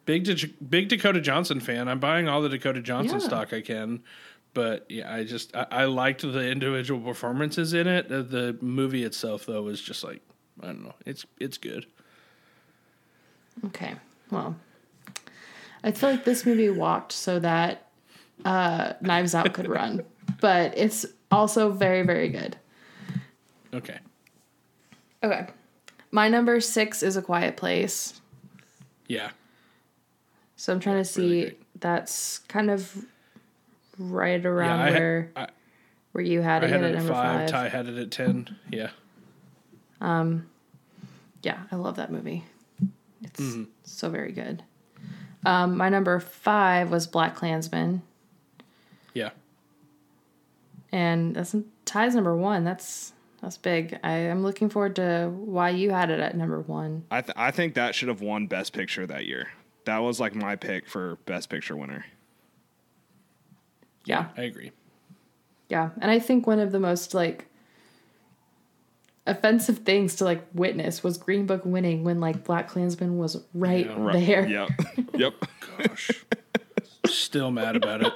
A: Big Da- big Dakota Johnson fan. I'm buying all the Dakota Johnson
C: Yeah.
A: stock I can, but yeah, I just I, I liked the individual performances in it. Uh, The movie itself, though, was just like I don't know. It's it's good.
C: Okay. Well, I feel like this movie walked so that uh, Knives Out could run, but it's also very, very good.
A: Okay.
C: Okay. My number six is A Quiet Place.
A: Yeah.
C: So I'm trying to see.
A: Really
C: that's kind of right around
A: yeah. I,
C: where
A: had, I,
C: where you had
A: I
C: it,
A: had it
C: at
A: at
C: number
A: five.
C: five.
A: Ty had it at ten. Yeah. Um.
C: Yeah, I love that movie. It's
A: Mm-hmm.
C: so very good. Um, my number five was BlacKkKlansman,
A: Yeah.
C: and that's Ty's number one. That's that's big. I am looking forward to why you had it at number one.
B: I th- I think that should have won Best Picture that year. That was like my pick for Best Picture winner.
C: Yeah,
A: I agree.
C: yeah, and I think one of the most like offensive things to like witness was Green Book winning when like BlacKkKlansman was right
A: Yeah.
B: Right.
C: there.
B: Yep. [LAUGHS] yep.
A: Gosh. Still mad about it.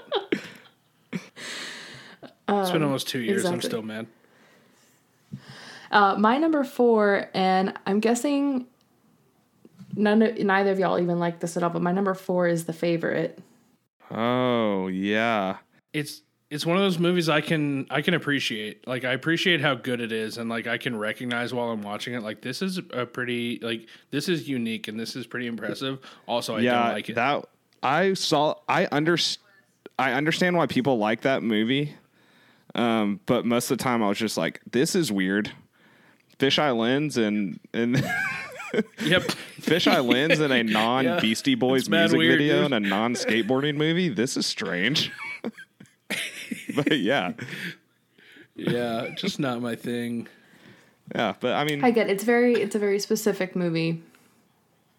A: it's been almost two years. I'm
C: Um,
A: still mad.
C: Uh, my number four, and I'm guessing none of, neither of y'all even like this at all, but my number four is the favorite.
B: Oh yeah.
A: it's it's one of those movies I can I can appreciate. Like I appreciate how good it is, and like I can recognize while I'm watching it. Like this is a pretty like this is unique and this is pretty impressive. Also, I
B: yeah.
A: don't like it.
B: That I saw. I under. I understand why people like that movie. Um, but most of the time I was just like, this is weird. Fisheye lens and and [LAUGHS]
A: yep.
B: Fisheye lens in a [LAUGHS] non Beastie Boys
A: It's
B: music video
A: dude.
B: and a non skateboarding movie. This is strange. [LAUGHS] [LAUGHS] but yeah,
A: yeah, just not my thing.
B: yeah. But I mean,
C: I get it's very it's a very specific movie.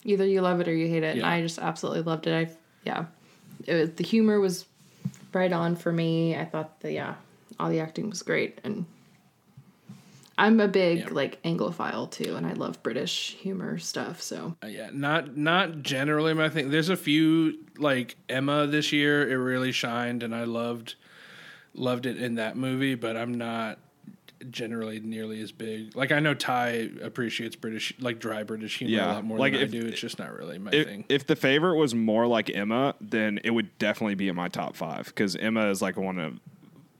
C: Either you love it or you hate it, and
A: Yeah.
C: I just absolutely loved it. I yeah, it was, the humor was right on for me. I thought that yeah, all the acting was great, and I'm a big
A: Yeah.
C: like Anglophile too, and I love British humor stuff. So
A: Uh, yeah, not not generally my thing. There's a few like Emma this year. It really shined, and I loved loved it in that movie. But I'm not generally nearly as big. Like I know Ty appreciates British, like dry British humor
B: Yeah,
A: a lot more
B: like
A: than
B: if-
A: I do. It's just not really my
B: if,
A: thing.
B: if the favorite was more like Emma, then it would definitely be in my top five because Emma is like one of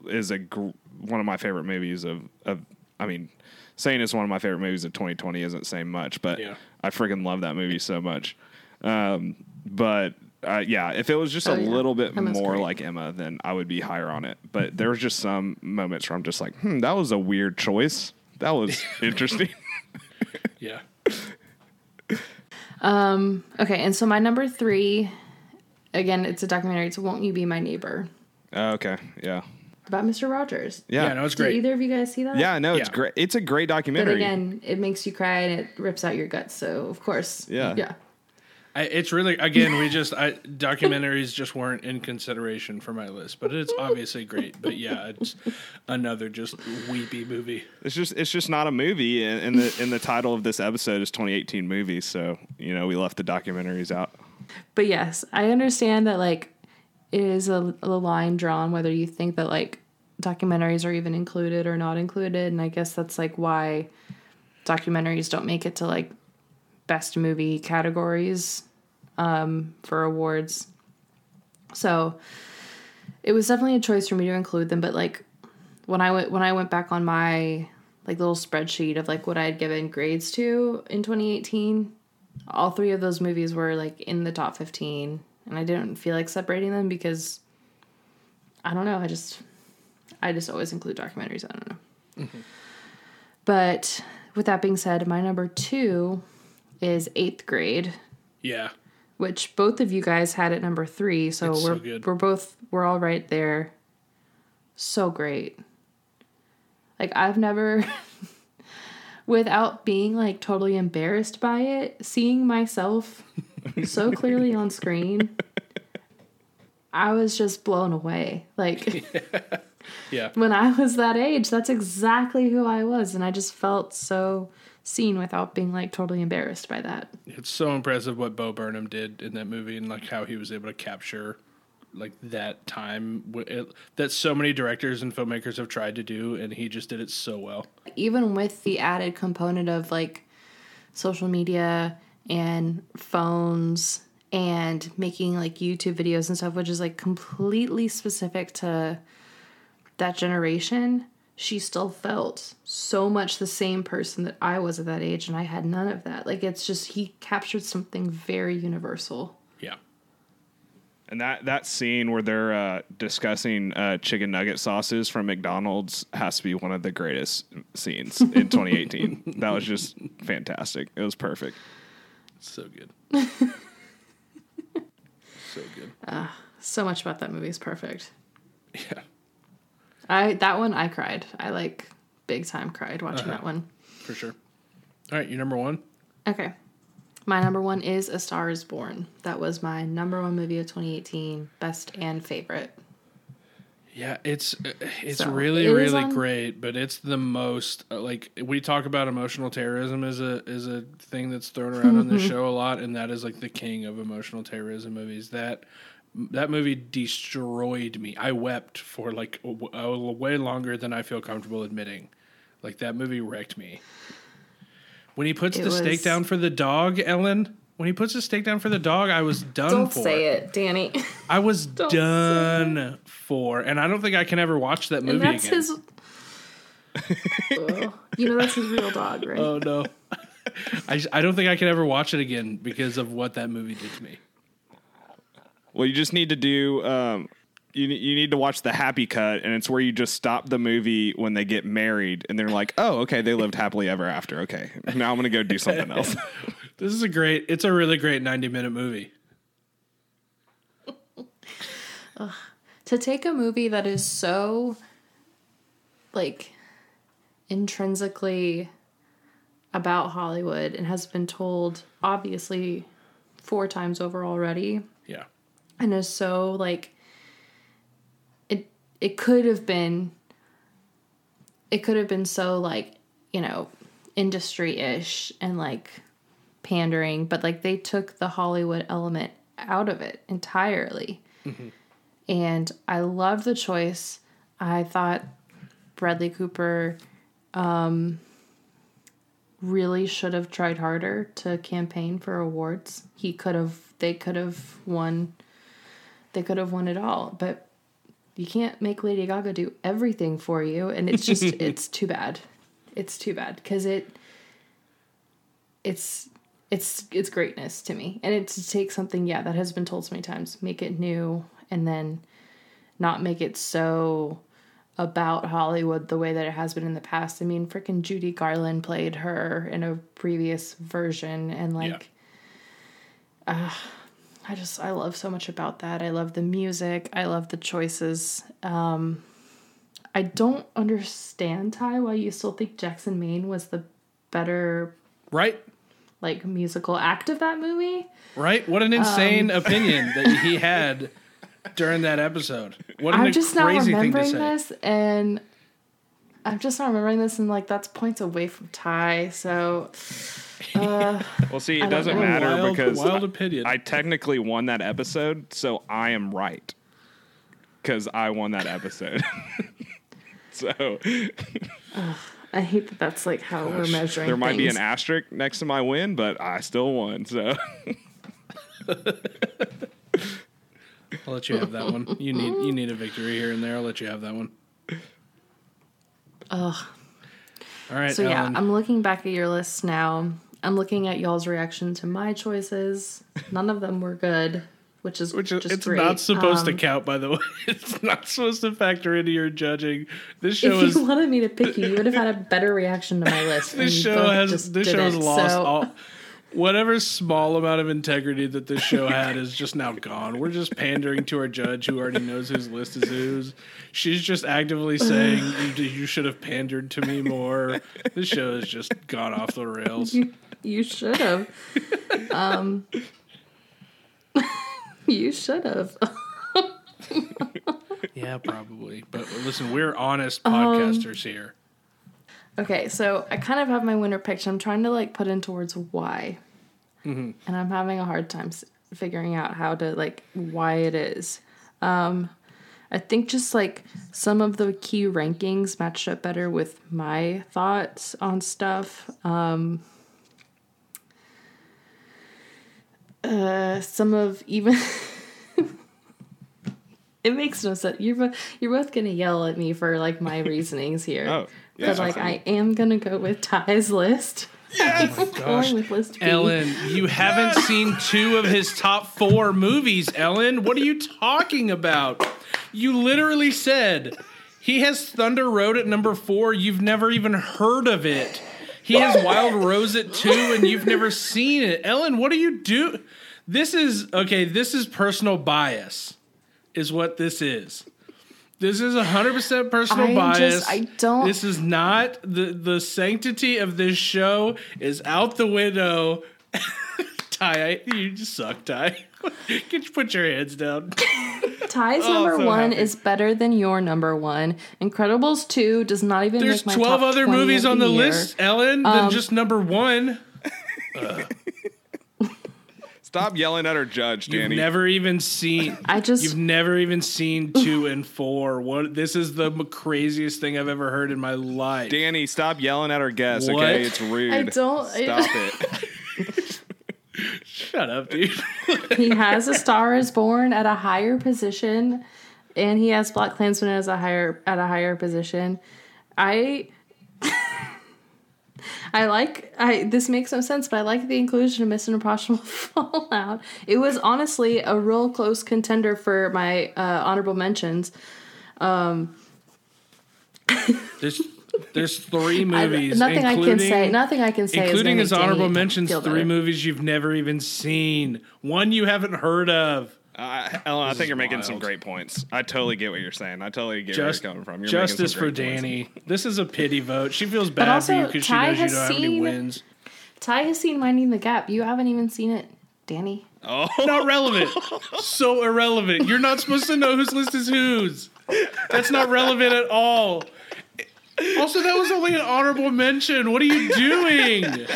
B: is a gr- one of my favorite movies of of. I mean, saying it's one of my favorite movies of 2020 isn't saying much, but
A: Yeah.
B: I freaking love that movie so much. Um, but uh, yeah, if it was just
C: Oh,
B: a
C: yeah.
B: little bit
C: Emma's
B: more
C: great.
B: like Emma, then I would be higher on it. But there was just some moments where I'm just like, hmm, that was a weird choice. That was [LAUGHS] interesting. [LAUGHS]
A: yeah, Um,
C: okay, and so my number three, again, it's a documentary. It's "Won't You Be My Neighbor"
B: Uh, okay, yeah,
C: about Mr. Rogers.
B: yeah,
A: yeah, no, it's
C: Did
A: great.
C: either of you guys see that?
B: yeah. No, it's
A: Yeah.
B: great. It's a great
C: But
B: documentary.
C: again, it makes you cry and it rips out your guts. So of course,
B: Yeah.
C: yeah.
A: I, it's really again we just I, documentaries just weren't in consideration for my list, but it's obviously great. But yeah, it's another just weepy movie.
B: It's just it's just not a movie, and, and the and the title of this episode is 2018 movies. So you know we left the documentaries out.
C: But yes, I understand that like it is a, a line drawn whether you think that like documentaries are even included or not included, and I guess that's like why documentaries don't make it to like best movie categories um, for awards. So it was definitely a choice for me to include them, but like when I went when I went back on my like little spreadsheet of like what I had given grades to in 2018, all three of those movies were like in the top 15 and I didn't feel like separating them because I don't know, I just I just always include documentaries, I don't know. But with that being said, my number 2 is 8th grade
A: Yeah,
C: which both of you guys had at number three. So
A: It's
C: we're
A: good.
C: we're both we're all right there. So great. Like I've never [LAUGHS] without being like totally embarrassed by it, seeing myself so [LAUGHS] clearly on screen, I was just blown away. Like [LAUGHS]
A: Yeah.
C: when I was that age, that's exactly who I was. And I just felt so seen without being like totally embarrassed by that.
A: It's so impressive what Bo Burnham did in that movie and like how he was able to capture like that time it, that so many directors and filmmakers have tried to do and he just did it so well.
C: Even with the added component of like social media and phones and making like YouTube videos and stuff, which is like completely specific to that generation, she still felt so much the same person that I was at that age, and I had none of that. Like, it's just he captured something very universal.
A: Yeah.
B: And that that scene where they're uh, discussing uh, chicken nugget sauces from McDonald's has to be one of the greatest scenes in [LAUGHS] 2018. that was just fantastic. It was perfect.
A: So good. [LAUGHS] so good.
C: So much about that movie is perfect.
A: Yeah.
C: I that one I cried. I like big time cried watching that one.
A: For sure. All right, your number 1?
C: Okay. My number one is A Star is Born. That was my number one movie of 2018, best and favorite.
A: Yeah, it's uh, it's
C: So,
A: really
C: it
A: really
C: on-
A: great, but it's the most uh, like we talk about emotional terrorism is a is a thing that's thrown around on this [LAUGHS] show a lot, and that is like the king of emotional terrorism movies. That that movie destroyed me. I wept for like a, a, way longer than I feel comfortable admitting. Like that movie wrecked me. When he puts
C: It
A: the
C: was-
A: down for the dog, Ellen. When he puts the steak down for the dog, I was done
C: Don't
A: for.
C: say it, Danny. [LAUGHS]
A: I was done for, and I don't think I can ever watch that movie
C: and that's
A: again.
C: his. Ugh. you know that's his real dog, right?
A: Oh no, [LAUGHS] I I don't think I can ever watch it again because of what that movie did to me.
B: Well, you just need to do. Um, you you need to watch the happy cut, and it's where you just stop the movie when they get married, and they're like, "Oh, okay, they lived happily ever after." Okay, now I'm gonna go do [LAUGHS] something else. [LAUGHS]
A: This is a great. It's a really great ninety minute movie. [LAUGHS]
C: to take a movie that is so like intrinsically about Hollywood and has been told obviously four times over already
A: Yeah,
C: and is so like it it could have been it could have been so like you know industry-ish and like pandering but like they took the hollywood element out of it entirely. And i love the choice. I thought bradley cooper um really should have tried harder to campaign for awards. He could have they could have won they could have won it all but you can't make lady gaga do everything for you and it's just [LAUGHS] it's too bad. It's too bad because it it's it's it's greatness to me. And it's to take something yeah that has been told so many times make it new and then not make it so about hollywood the way that it has been in the past. I mean freaking judy garland played her in a previous version and like I just I love so much about that. I love the music. I love the choices. Um, I don't understand Ty why you still think Jackson Maine was the better
A: right,
C: like musical act of that movie.
A: right. What an
C: Um,
A: insane opinion that he had during that episode. What an
C: I'm just not
A: crazy thing to
C: remembering
A: say.
C: this, and I'm just not remembering this, and like that's points away from Ty. So [LAUGHS] uh,
B: Well, see, it doesn't
C: know.
B: matter
A: Wild-
B: because
A: wild opinion.
B: I technically won that episode, so I am right because I won that episode. [LAUGHS] so
C: I hate that that's like how we're measuring.
B: there might be an asterisk next to my win, but I still won. So [LAUGHS]
A: I'll let you have that one. You need you need a victory here and there. I'll let you have that one.
C: Ugh.
A: All right,
C: So yeah,
A: Ellen.
C: I'm looking back at your list now. I'm looking at y'all's reaction to my choices. None of them were good, which is
A: Which is
C: just
A: it's
C: great.
A: not supposed to
C: Um,
A: count, by the [LAUGHS] way. It's not supposed to factor into your judging. This show
C: If
A: is
C: you wanted me to pick you, you would have had a better reaction to my list. [LAUGHS]
A: this show has this show has lost
C: So,
A: all. Whatever small amount of integrity that this show had is just now gone. We're just pandering to our judge who already knows whose list is whose. She's just actively saying you, you should have pandered to me more. This show has just gone off the rails.
C: You, [LAUGHS] you should have. Um, [LAUGHS] you should have. [LAUGHS]
A: Yeah, probably. But listen, we're honest podcasters here.
C: Okay, so I kind of have my winner picked. I'm trying to like put into words why, and I'm having a hard time figuring out how to like why it is. Um, I think just like some of the key rankings matched up better with my thoughts on stuff. Um, uh, some of even. [LAUGHS] It makes no sense. You're both you're both gonna yell at me for like my reasonings here.
B: Oh, yeah,
C: but like I am gonna go with Ty's list. I'm
A: Gosh.
C: going with list B.
A: Ellen, you haven't seen two of his top four movies, Ellen. What are you talking about? You literally said he has Thunder Road at number four. You've never even heard of it. He has Wild Rose at two, and you've never seen it. Ellen, what do you do? This is okay. This is personal bias, is what this is. This is hundred percent personal
C: I
A: bias.
C: just- I don't-
A: This is not the the sanctity of this show is out the window. [LAUGHS] Ty, I, you just suck, Ty. [LAUGHS] Can you put your hands down? [LAUGHS]
C: Ty's
B: Oh,
C: number
B: so
C: one
B: happy.
C: is better than your number one. Incredibles two does not even
A: There's
C: make my
A: twelve other
C: 20
A: movies on the
C: year.
A: list, Ellen,
C: Um,
A: than just number one.
B: Stop yelling at our judge,
A: You've
B: Danny.
A: never even seen.
C: I just
A: You've never even seen two and four. What? This is the craziest thing I've ever heard in my life.
B: Danny, stop yelling at our guests.
A: What?
B: Okay, it's rude.
C: I don't- I-
B: Stop it. [LAUGHS]
A: Shut up, dude.
C: he has a Star is Born at a higher position, and he has BlacKkKlansman as a higher at a higher position. I I like I this makes no sense, but I like the inclusion of Mission Impossible [LAUGHS] Fallout. It was honestly a real close contender for my uh, honorable mentions.
A: Um, There's there's three [LAUGHS]
C: I-
A: movies.
C: nothing I can say. Nothing I can say.
A: including his honorable mentions, three movies you've never even seen. One you haven't heard of.
B: Uh, Ellen, I think you're making some great points. I totally get what you're saying. I totally get
A: Just,
B: where you're coming from. You're
A: justice for
B: great points.
A: Danny. This is a pity vote. She feels bad
C: also,
A: for you because she
C: Ty
A: knows you
C: has
A: don't have any
C: seen-
A: wins.
C: Ty has seen Minding the Gap. You haven't even seen it, Danny.
B: Oh,
A: Not relevant. so irrelevant. You're not supposed to know whose list is whose. That's not relevant at all. Also, that was only an honorable mention. What are you doing?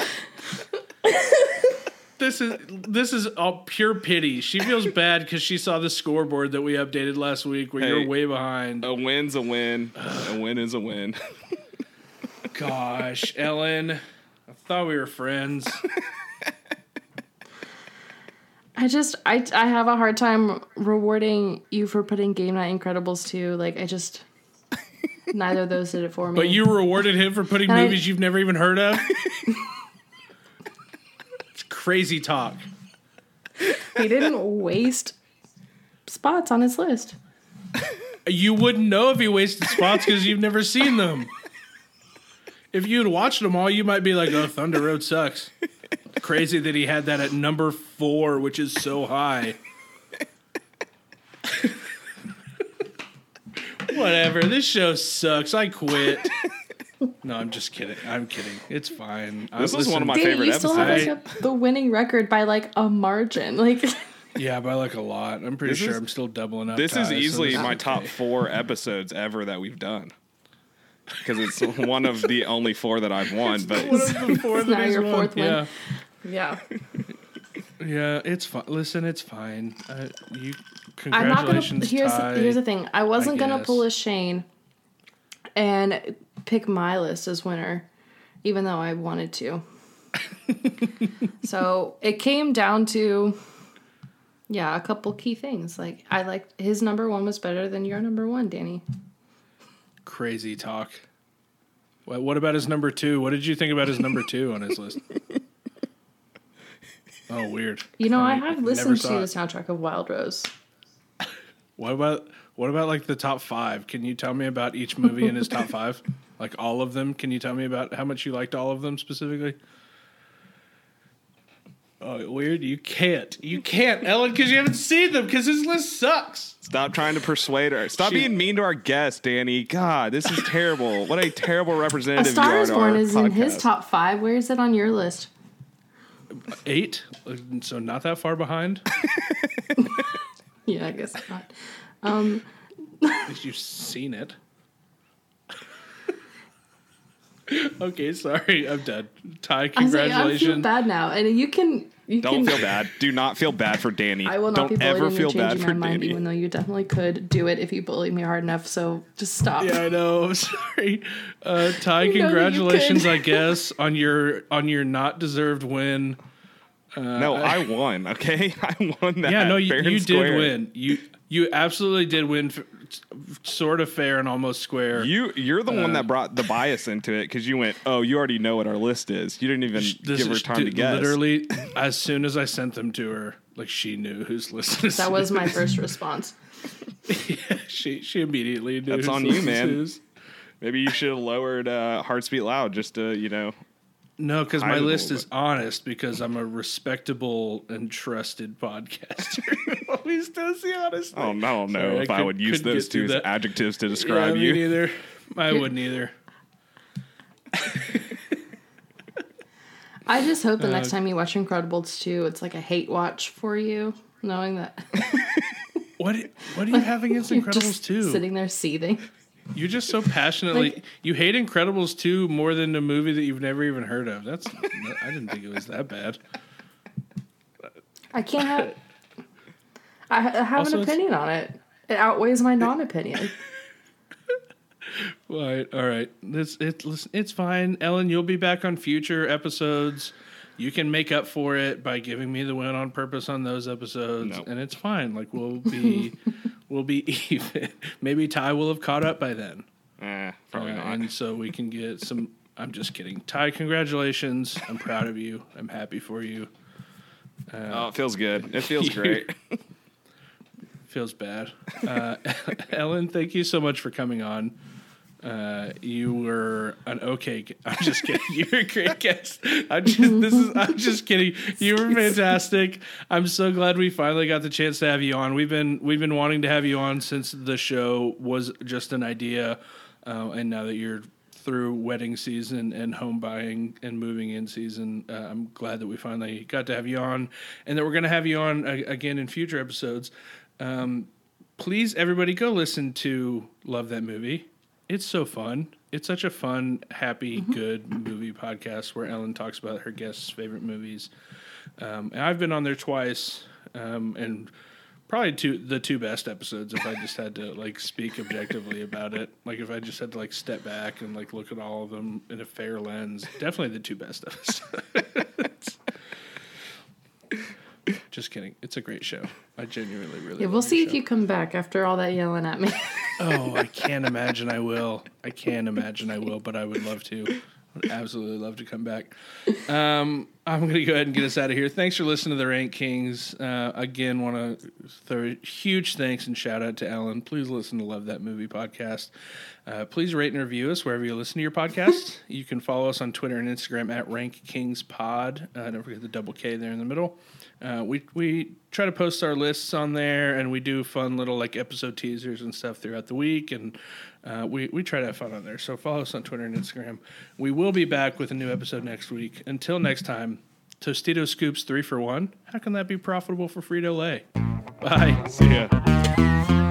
A: This is this is all pure pity. She feels [LAUGHS] bad because she saw the scoreboard that we updated last week where
B: Hey.
A: you're way behind.
B: a win's a win. A win is a win. [SIGHS]
A: Gosh, Ellen, I thought we were friends.
C: I just I I have a hard time rewarding you for putting Game Night Incredibles 2. Like I just neither of those did it for me.
A: But you rewarded him for putting
C: And I-
A: movies you've never even heard of. [LAUGHS] crazy talk.
C: he didn't waste spots on his list.
A: You wouldn't know if he wasted spots because you've never seen them. If you'd watched them all, you might be like, "Oh, Thunder Road sucks." Crazy that he had that at number four, which is so high. [LAUGHS] Whatever. This show sucks. I quit. No, I'm just kidding. I'm kidding. It's fine.
B: This was one of my
C: Danny,
B: favorite
C: you still have like
A: episodes.
C: a, the winning record by like a margin. Like [LAUGHS]
A: Yeah, by like a lot. I'm pretty
B: This
A: sure
B: is-
A: I'm still doubling up.
B: This
A: ties,
B: is
A: so
B: easily
A: this
B: my
A: okay.
B: top [LAUGHS] four episodes ever that we've done. Because it's one of the only four that I've won. But [LAUGHS]
A: One of the four
C: It's
A: that
C: now your
A: won.
C: fourth win.
A: Yeah,
C: yeah.
A: yeah, it's fine. Listen, it's fine. Uh, you,
C: I'm not gonna
A: congratulations,
C: here's
A: Ty.
C: here's the thing. I wasn't gonna pull a Shane and pick my list as winner, even though I wanted to. [LAUGHS] so it came down to yeah, a couple key things. Like I liked his number one was better than your number one, Danny.
A: Crazy talk. What, what about his number two? What did you think about his number two on his list? [LAUGHS] Oh, weird.
C: You know, I
A: never
C: have listened to the soundtrack of Wild Rose. [LAUGHS]
A: What about what about like the top five? Can you tell me about each movie in his top five? Like all of them? Can you tell me about how much you liked all of them specifically? Oh, weird. You can't. You can't, [LAUGHS] Ellen, because you haven't seen them. Because this list sucks.
B: Stop trying to persuade her. Stop
A: She-
B: being mean to our guest, Danny. God, this is terrible. what a terrible
C: A
B: representative
C: Star
B: you are
C: is Born
B: our
C: is in his top five. Where is it on your list?
A: Eight. So not that far behind. [LAUGHS] [LAUGHS]
C: Yeah, I guess not. Um,
A: At least you've seen it. [LAUGHS] okay, sorry. I'm done. Ty,
C: I was like, I feel bad now, and you can. You
B: Don't
C: can,
B: feel bad. Do not feel bad for Danny.
C: I will not
B: Don't
C: be bullied
B: ever
C: into
B: feel bad
C: changing
B: for
C: my mind,
B: Danny.
C: even though you definitely could do it if you bullied me hard enough. So just stop.
A: Yeah, I know. [LAUGHS] I'm sorry. Uh, Ty,
C: You know that you
A: congratulations. I guess, on your on your not deserved win.
B: no, I won. Okay, [LAUGHS] I won that.
A: yeah, no, you, you did win. You you absolutely did win, f- sort of fair and almost square.
B: You you're the
A: Uh,
B: one that brought the bias into it because you went, oh, you already know what our list is. You didn't even
A: This
B: give her time
A: dude,
B: to guess.
A: Literally, [LAUGHS] as soon as I sent them to her, like she knew whose list this
C: That was my first [LAUGHS] response.
A: yeah, she she immediately knew.
B: That's
A: whose
B: on you, man.
A: is.
B: Maybe you should have lowered uh, Heartbeat Loud just to you know.
A: No, because my
B: Hide it a
A: list is honest because I'm a respectable and trusted podcaster. [LAUGHS] [LAUGHS] who Always does the honest.
B: Oh
A: thing.
B: no, no!
A: Sorry,
B: if I,
A: could-
B: would use those two as
A: that.
B: adjectives to
A: Yeah,
B: describe
A: me
B: you.
A: neither. I wouldn't either.
C: I just hope the
A: Uh,
C: next time you watch Incredibles 2, it's like a hate watch for you, knowing that [LAUGHS]
A: What what do you have against Incredibles two?
C: sitting there seething.
A: You're just so passionately
C: Like-
A: you hate Incredibles two more than a movie that you've never even heard of. That's I didn't think it was that bad.
C: I can't have. I I have
A: Also,
C: an opinion on it. It outweighs my non-opinion.
A: All [LAUGHS] right, all right. It's it, listen, it's fine, Ellen. You'll be back on future episodes. You can make up for it by giving me the win on purpose on those episodes,
B: No.
A: and it's fine. Like we'll [LAUGHS] be we'll be [LAUGHS] even. Maybe Ty will have caught up by then,
B: Eh, probably
A: Uh,
B: not.
A: and so we can get some. I'm just kidding, Ty. Congratulations. I'm proud of you. I'm happy for you.
B: oh, it feels good. It feels [LAUGHS] great.
A: Feels bad. Uh, [LAUGHS] Ellen, thank you so much for coming on. Uh, you were an okay. [LAUGHS] I'm just kidding. [LAUGHS] You were a great guest. I'm just. This is. I'm just kidding. You were fantastic. I'm so glad we finally got the chance to have you on. We've been we've been wanting to have you on since the show was just an idea, uh, and now that you're through wedding season and home buying and moving in season, uh, I'm glad that we finally got to have you on, and that we're going to have you on uh, again in future episodes. Um, please, everybody, go listen to Love That Movie. It's so fun. It's such a fun, happy, good movie podcast where Ellen talks about her guests' favorite movies. Um, and I've been on there twice, um, and probably two the two best episodes. If I just had to like speak objectively about it, like if I just had to like step back and like look at all of them in a fair lens, definitely the two best episodes. [LAUGHS] just kidding. It's a great show. I genuinely really.
C: Yeah, we'll see if
A: show.
C: you come back after all that yelling at me.
A: Oh, I can't imagine I will. I can't imagine I will, but I would love to. Would absolutely love to come back. Um, I'm going to go ahead and get us out of here. Thanks for listening to the Rank Kings. Uh, again, want to throw a huge thanks and shout out to Ellen. Please listen to Love That Movie podcast. Uh, please rate and review us wherever you listen to your podcast. [LAUGHS] you can follow us on Twitter and Instagram at Rank Kings Pod. Uh, don't forget the double K there in the middle. Uh, we we try to post our lists on there, and we do fun little like episode teasers and stuff throughout the week, and uh, we we try to have fun on there. So follow us on Twitter and Instagram. We will be back with a new episode next week. Until next time, Tostito scoops three for one. How can that be profitable for Frito Lay? Bye.
B: See ya.